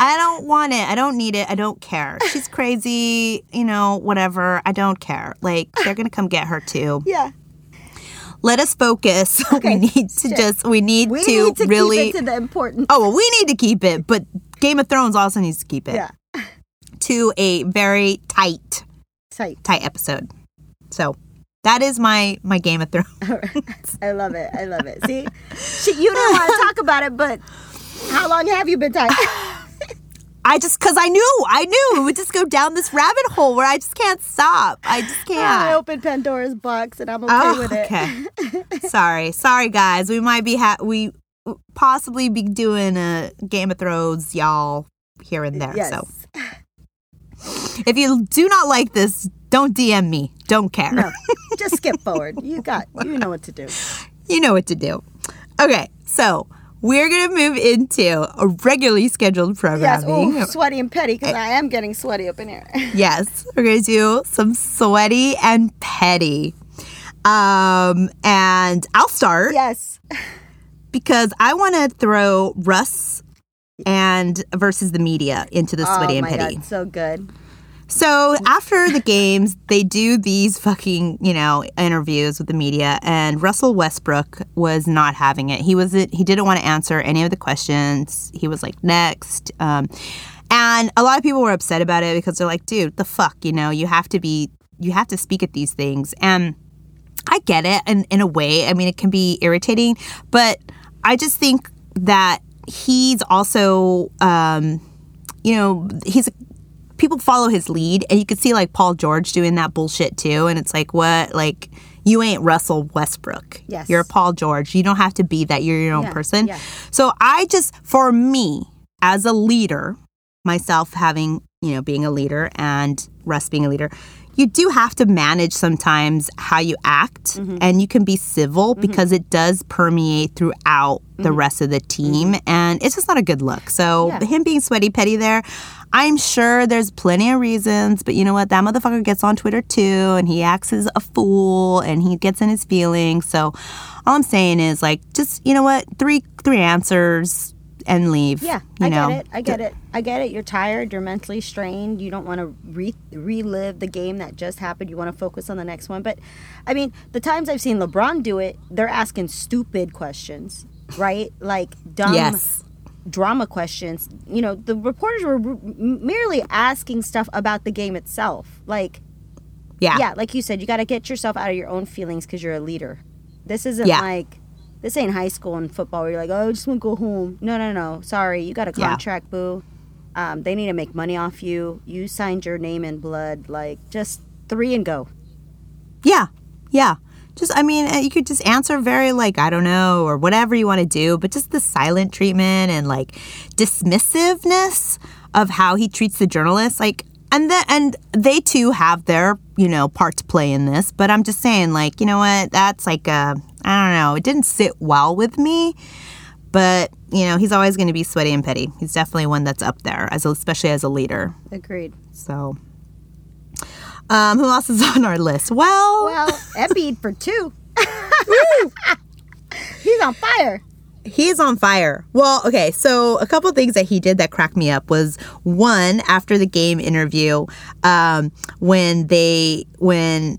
I don't want it. I don't need it. I don't care. She's crazy, you know, whatever. I don't care. Like, they're going to come get her too. Yeah, Let us focus. Okay, We need to shit. just, we need we to need to really. keep it to the important. oh, well, we need to keep it, but Game of Thrones also needs to keep it Yeah, to a very tight, tight. tight episode. So that is my my Game of Thrones. I love it. I love it. See, she, you don't want to talk about it, but how long have you been tight? I just, because I knew, I knew it would just go down this rabbit hole where I just can't stop. I just can't. I opened Pandora's box and I'm okay Oh, with it. okay. sorry, sorry, guys. We might be ha- we possibly be doing a Game of Thrones, y'all, here and there. Yes. So if you do not like this, don't DM me. Don't care. No, just skip forward. You got, you know what to do. you know what to do. Okay, so we're gonna move into a regularly scheduled Yes. programming. Oh, sweaty and petty because I am getting sweaty up in here. Yes, we're gonna do some sweaty and petty. Um, and I'll start. yes. because I want to throw Russ and versus the media into the sweaty oh and my petty. god, so good. So after the games, they do these fucking you know interviews with the media, and Russell Westbrook was not having it. He wasn't. He didn't want to answer any of the questions. He was like next. Um, and a lot of people were upset about it because they're like, dude, the fuck, you know, you have to be, you have to speak at these things. And I get it and in a way. I mean, it can be irritating, but I just think that he's also, um, you know, he's people follow his lead, and you can see like Paul George doing that bullshit too. And it's like, what? Like, you ain't Russell Westbrook. Yes. You're Paul George. You don't have to be that. You're your own Yeah, person. yeah. So I just, for me, as a leader, myself having, you know, being a leader and Russ being a leader, you do have to manage sometimes how you act Mm-hmm. and you can be civil because it does permeate throughout the rest of the team and it's just not a good look. So Mm-hmm. Yeah. him being sweaty petty there, I'm sure there's plenty of reasons, but you know what? That motherfucker gets on Twitter too and he acts as a fool and he gets in his feelings. So all I'm saying is like just you know what? Three three answers and leave. Yeah, I know? get it. I get it. I get it. You're tired. You're mentally strained. You don't want to re- relive the game that just happened. You want to focus on the next one. But, I mean, the times I've seen LeBron do it, they're asking stupid questions, right? Like dumb Yes. Drama questions. You know, the reporters were r- merely asking stuff about the game itself. Like, Yeah. yeah, like you said, you got to get yourself out of your own feelings because you're a leader. This isn't Yeah. like this ain't high school and football where you're like, oh, I just want to go home. No, no, no. Sorry, you got a Yeah. contract, boo. Um, they need to make money off you. You signed your name in blood. Like, just three and go. Yeah. Yeah. Just, I mean, uh, you could just answer very, like, I don't know, or whatever you want to do, but just the silent treatment and, like, dismissiveness of how he treats the journalists. Like, and, the, and they too have their, you know, part to play in this, but I'm just saying, like, you know what? That's like, a, I don't know, it didn't sit well with me, but, you know, he's always going to be sweaty and petty. He's definitely one that's up there, as a, especially as a leader. Agreed. So, um, who else is on our list? Well, Well, Embiid for two. He's on fire. He's on fire. Well, okay, so a couple things that he did that cracked me up was one after the game interview, um, when they when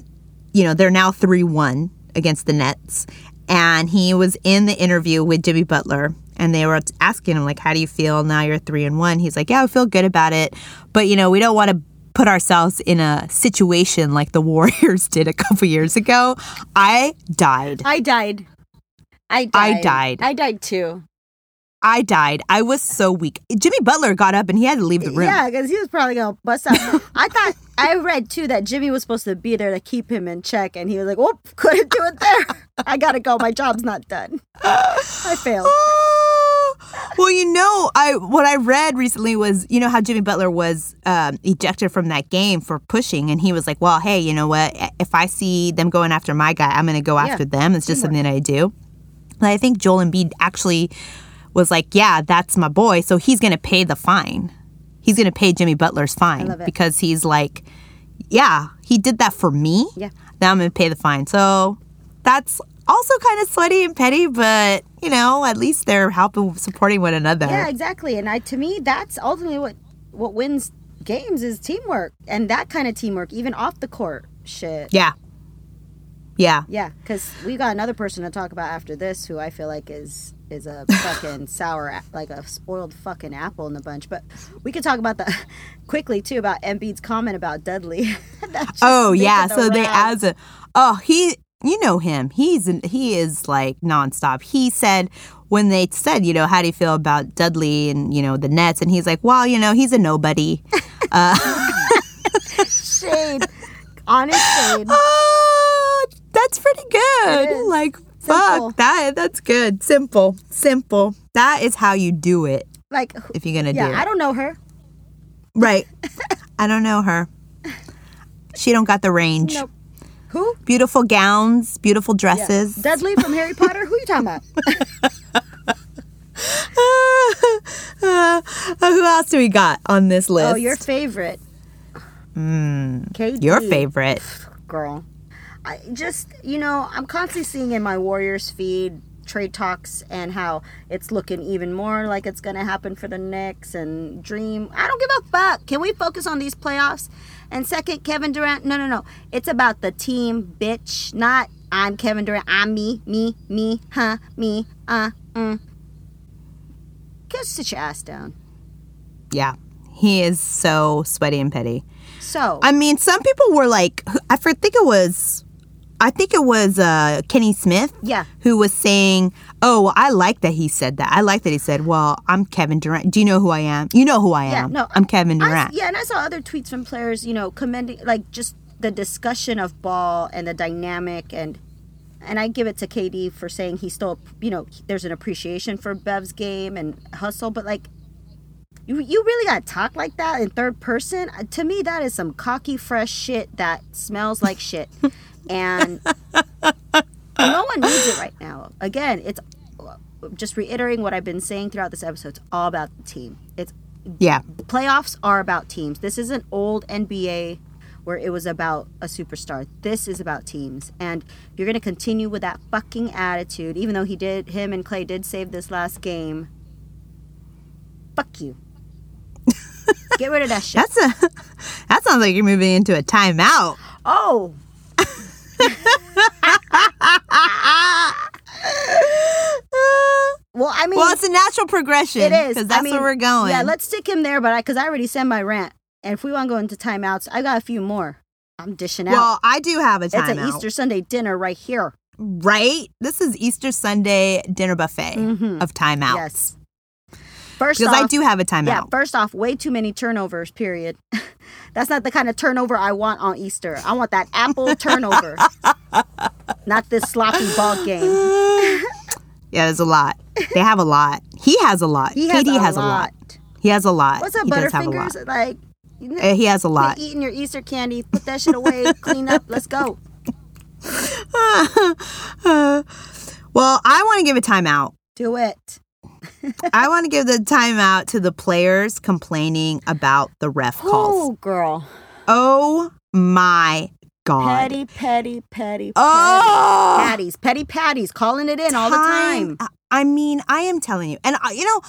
you know they're now three one against the Nets, and he was in the interview with Jimmy Butler. And they were asking him, like, how do you feel now you're three and one? He's like, yeah, I feel good about it. But, you know, we don't want to put ourselves in a situation like the Warriors did a couple years ago. I died. I died. I died. I died. I died too. I died. I was so weak. Jimmy Butler got up and he had to leave the room. Yeah, because he was probably gonna bust out. I thought I read too that Jimmy was supposed to be there to keep him in check, and he was like, "Whoop, couldn't do it there. I gotta go. My job's not done. I failed." Well, you know, I what I read recently was you know how Jimmy Butler was um, ejected from that game for pushing, and he was like, "Well, hey, you know what? If I see them going after my guy, I'm going to go after them. It's just something that I do." And I think Joel Embiid actually was like, "Yeah, that's my boy, so he's going to pay the fine. He's going to pay Jimmy Butler's fine because he's like, yeah, he did that for me. Yeah. now I'm going to pay the fine." So that's also kind of sweaty and petty, but you know, at least they're helping supporting one another. Yeah, exactly. And I, to me, that's ultimately what what wins games is teamwork, and that kind of teamwork, even off the court. Shit. Yeah. Yeah. Yeah, because we got another person to talk about after this, who I feel like is is a fucking sour, like a spoiled fucking apple in the bunch. But we could talk about the quickly too about Embiid's comment about Dudley. Oh yeah. So they as a oh he you know him. He's he is like nonstop. He said when they said you know how do you feel about Dudley and you know the Nets and he's like well you know he's a nobody. Uh, shade, honest shade. oh, that's pretty good. Like Simple. fuck that that's good. Simple. Simple. That is how you do it Like, if you're gonna do yeah. I don't know her. right. I don't know her. She don't got the range. Nope. Who? Beautiful gowns, beautiful Yeah. dresses. Dudley from Harry Potter. Who are you talking about? Uh, who else do we got on this list? Oh, your favorite. Mm, KD. your favorite. girl. I just, you know, I'm constantly seeing in my Warriors feed trade talks and how it's looking even more like it's going to happen for the Knicks and Dream. I don't give a fuck. Can we focus on these playoffs? And second, Kevin Durant. No, no, no. It's about the team, bitch. Not I'm Kevin Durant. I'm me, me, me, huh, me, uh, mm. Go sit your ass down. Yeah, he is so sweaty and petty. So, I mean, some people were like, I think it was, I think it was uh, Kenny Smith. Yeah. Who was saying, "Oh, well, I like that he said that. I like that he said, well, I'm Kevin Durant. Do you know who I am? You know who I am. Yeah, no, I'm Kevin I- Durant. yeah, and I saw other tweets from players, you know, commending like just the discussion of ball and the dynamic and and I give it to KD for saying he still, you know, there's an appreciation for Bev's game and hustle, but like you you really got to talk like that in third person? Uh, To me that is some cocky fresh shit that smells like shit. and no one needs it right now. Again, it's just reiterating what I've been saying throughout this episode. It's all about the team. It's Yeah. playoffs are about teams. This isn't old NBA where it was about a superstar. This is about teams. And you're going to continue with that fucking attitude, even though he did, him and Klay did save this last game. Fuck you. Get rid of that shit. That's a. That sounds like you're moving into a timeout. oh, well, I mean, well, it's a natural progression. It is. because that's I mean, where we're going. Yeah, let's stick him there, but I because I already sent my rant, and if we want to go into timeouts, I got a few more. I'm dishing out. Well, I do have a timeout. it's an Easter Sunday dinner right here. right? This is Easter Sunday dinner buffet Mhm. of timeouts. Yes. First Because I do have a timeout. yeah. First off, way too many turnovers. Period. That's not the kind of turnover I want on Easter. I want that apple turnover, not this sloppy ball game. Yeah, there's a lot. They have a lot. He has a lot. He has, a, has lot. a lot. He has a lot. What's up, he does have a lot. Butterfingers? Like, you know, Uh, He has a lot. eating your Easter candy. Put that shit away. clean up. Let's go. well, I want to give a timeout. Do it. I want to give the timeout to the players complaining about the ref calls. Oh, girl. Oh my god. Petty, petty, petty, petty. Oh, Patties, petty patties, calling it in all the time. I mean, I am telling you, and you know,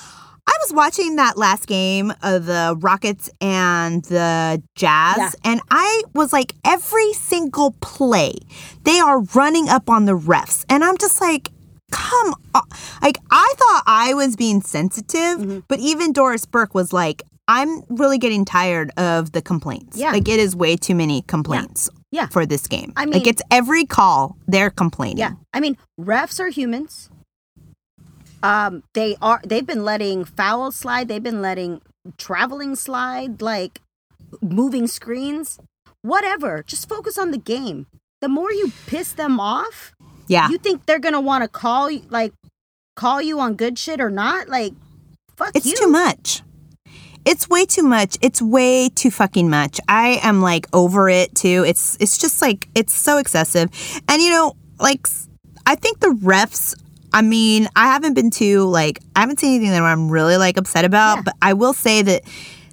I was watching that last game of the Rockets and the Jazz, Yeah. and I was like, every single play, they are running up on the refs. And I'm just like, come on. Like, I thought I was being sensitive, Mm-hmm. but even Doris Burke was like, I'm really getting tired of the complaints. Yeah. Like, it is way too many complaints Yeah. for this game. I mean, like, it's every call, they're complaining. Yeah, I mean, refs are humans. Um, they are. They've been letting fouls slide. They've been letting traveling slide, like moving screens, whatever. Just focus on the game. The more you piss them off, Yeah. you think they're gonna want to call you, like call you on good shit or not? Like, fuck It's you. too much. It's way too much. It's way too fucking much. I am like over it too. It's it's just like it's so excessive. And you know, like I think the refs I mean, I haven't been too like I haven't seen anything that I'm really like upset about, Yeah. but I will say that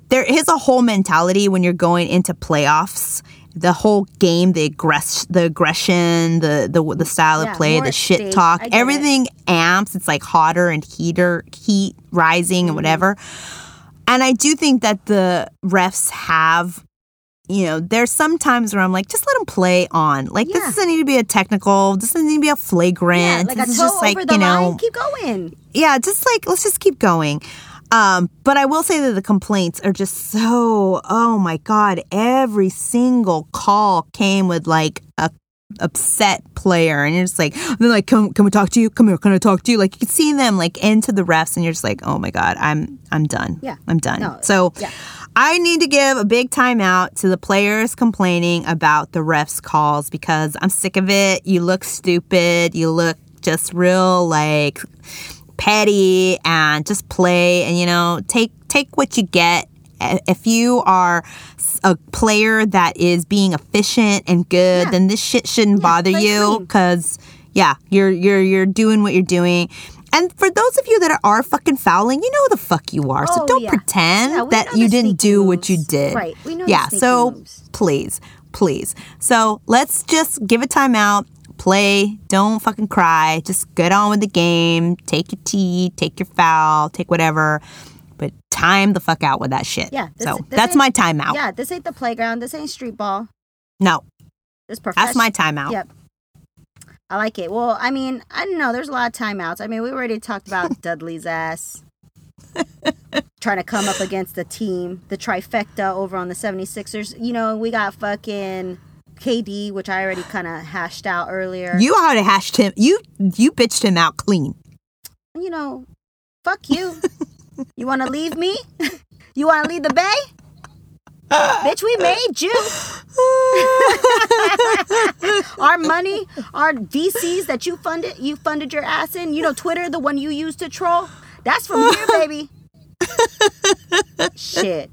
there is a whole mentality when you're going into playoffs. The whole game, the aggress, the aggression, the the the style Yeah, of play, the shit stake. talk, get it. everything amps. It's like hotter and heater, heat rising Mm-hmm. and whatever. And I do think that the refs have, you know, there's some times where I'm like, just let them play on. Like this doesn't need to be a technical. This doesn't need to be a flagrant. Yeah, like this is just like the you know, line. Keep going. yeah, just like let's just keep going. Um, but I will say that the complaints are just so oh my god, every single call came with like a upset player. And you're just like they're like can, can we talk to you? Come here can i talk to you? Like you can see them like into the refs and you're just like oh my god i'm i'm done. Yeah. i'm done. No, so yeah. i need to give a big timeout to the players complaining about the refs calls because i'm sick of it. You look stupid. You look just real like petty and just play and you know take take what you get if you are a player that is being efficient and good Yeah. then this shit shouldn't bother you because yeah you're you're you're doing what you're doing. And for those of you that are fucking fouling you know who the fuck you are. So Oh, don't yeah. pretend Yeah, that you didn't do what you did. Right, we know yeah so moves. please please. So let's just give a timeout play don't fucking cry just get on with the game take your tea take your foul take whatever but time the fuck out with that shit Yeah, this- so this that's my timeout Yeah, this ain't the playground. This ain't street ball. no This professional. that's my timeout Yep. I like it. Well, I mean, I don't know. There's a lot of timeouts. I mean, we already talked about Dudley's ass trying to come up against the team, the trifecta over on the 76ers. You know, we got fucking KD, which I already kind of hashed out earlier. you to hashed him you you bitched him out clean you know, fuck you. you want to leave me? you want to leave the bay? Bitch, we made you. our money, our VCs that you funded, you funded your ass in. You know, Twitter, the one you used to troll. That's from here, baby. Shit.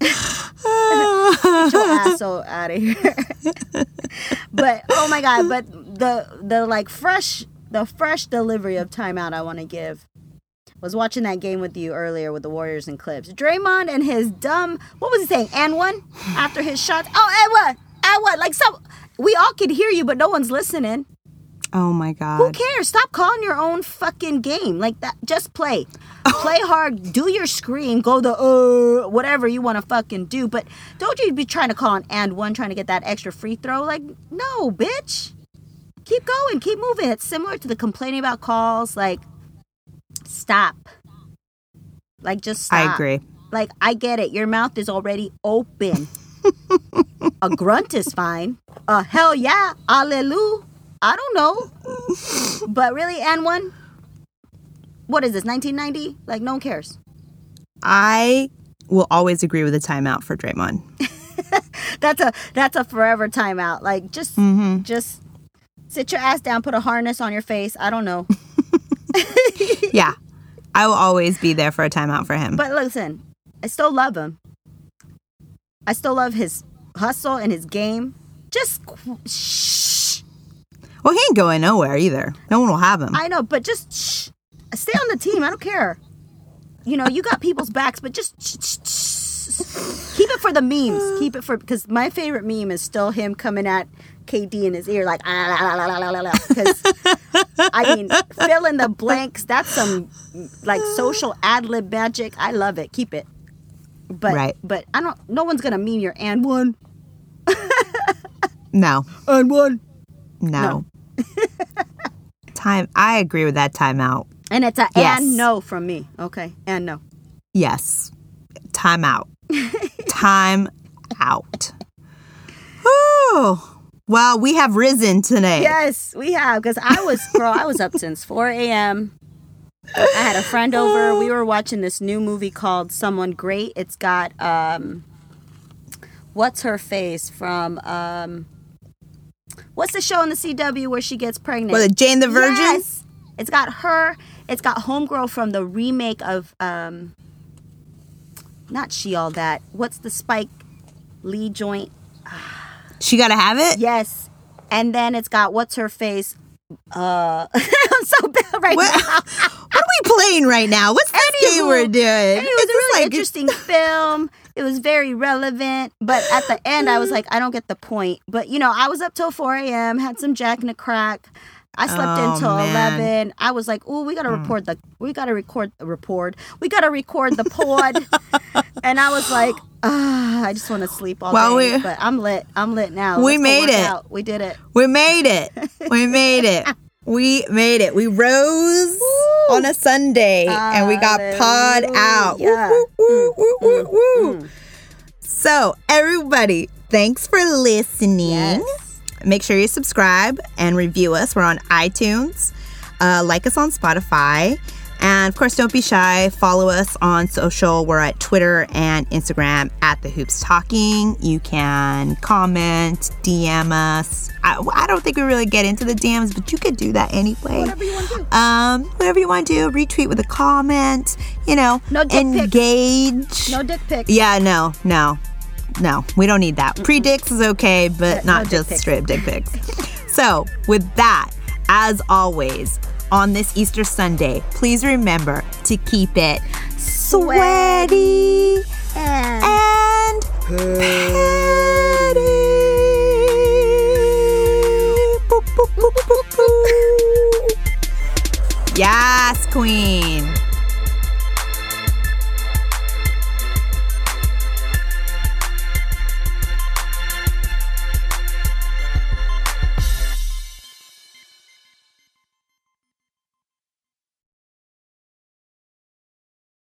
Get your asshole out of here. but oh my god, but the the like fresh the fresh delivery of timeout I want to give was watching that game with you earlier with the Warriors and Clips. Draymond and his dumb what was he saying? And one after his shots. Oh, and what? And what? Like some we all could hear you, but no one's listening. oh my god. Who cares? Stop calling your own fucking game like that. Just play. Play hard. Do your scream. Go the uh whatever you want to fucking do. But don't you be trying to call an and one trying to get that extra free throw. Like no, bitch. Keep going. Keep moving. It's similar to the complaining about calls. Like stop. Like just stop. i agree Like I get it. Your mouth is already open. a grunt is fine. Uh hell yeah. Alleluia. I don't know. But really, and one. What is this? 1990? Like no one cares. i will always agree with the timeout for Draymond. That's a that's a forever timeout. Like just Mm-hmm. just sit your ass down, put a harness on your face. I don't know. yeah i will always be there for a timeout for him But listen, I still love him. I still love his hustle and his game. Just shh. well he ain't going nowhere either no one will have him I know, but just shh. Stay on the team. I don't care. You know, you got people's backs, but just shh, shh, shh. keep it for the memes. Keep it for because my favorite meme is still him coming at KD in his ear, like, ah, because I mean, fill in the blanks. That's some like social ad lib magic. I love it. Keep it. But Right. but I don't. No one's gonna mean your and one No, and one. no. time. I agree with that timeout. And it's a Yes. and no from me. Okay, and no. Yes. Time out. Time out. Oh, well, we have risen today. Yes, we have. Because I was, girl, I was up since 4 a.m. I had a friend over. We were watching this new movie called Someone Great. It's got, um, what's her face from, um, what's the show on the CW where she gets pregnant? Was it Jane the Virgin? Yes. It's got her. It's got Homegirl from the remake of, um, not She All That. What's the Spike Lee joint? She got to have it? Yes. And then it's got what's her face? Uh I'm so bad right What, now. what are we playing right now? What's game Anywho, we're doing? It was a really like- interesting film. It was very relevant, but at the end, I was like, I don't get the point. But you know, I was up till 4 a.m., had some Jack and a crack. I slept Oh, until man. 11. I was like, oh, we gotta hmm. record the, we gotta record the report. We gotta record the pod. and I was like, ah, I just want to sleep all Well, day. we- but I'm lit. I'm lit now. We Let's made it. out. We did it. We made it. We made it. We made it. We rose on a Sunday and we got pod out. Woo, woo, woo, mm, woo, woo, mm, mm. woo. So, everybody, thanks for listening. Yes. Make sure you subscribe and review us. We're on iTunes. Uh, like us on Spotify. And of course, don't be shy. Follow us on social. We're at Twitter and Instagram at The Hoops Talking. You can comment, DM us. I, I don't think we really get into the DMs, but you could do that anyway. Whatever you want to do. Um, whatever you want to do, retweet with a comment. You know, No dick pics. engage. No dick pics. Yeah, no, no, no. We don't need that. Pre dicks is okay, but no not just pics. straight dick pics. so, with that, as always, on this Easter Sunday, please remember to keep it sweaty And and petty. Boop, boop, boop. Yes, Queen.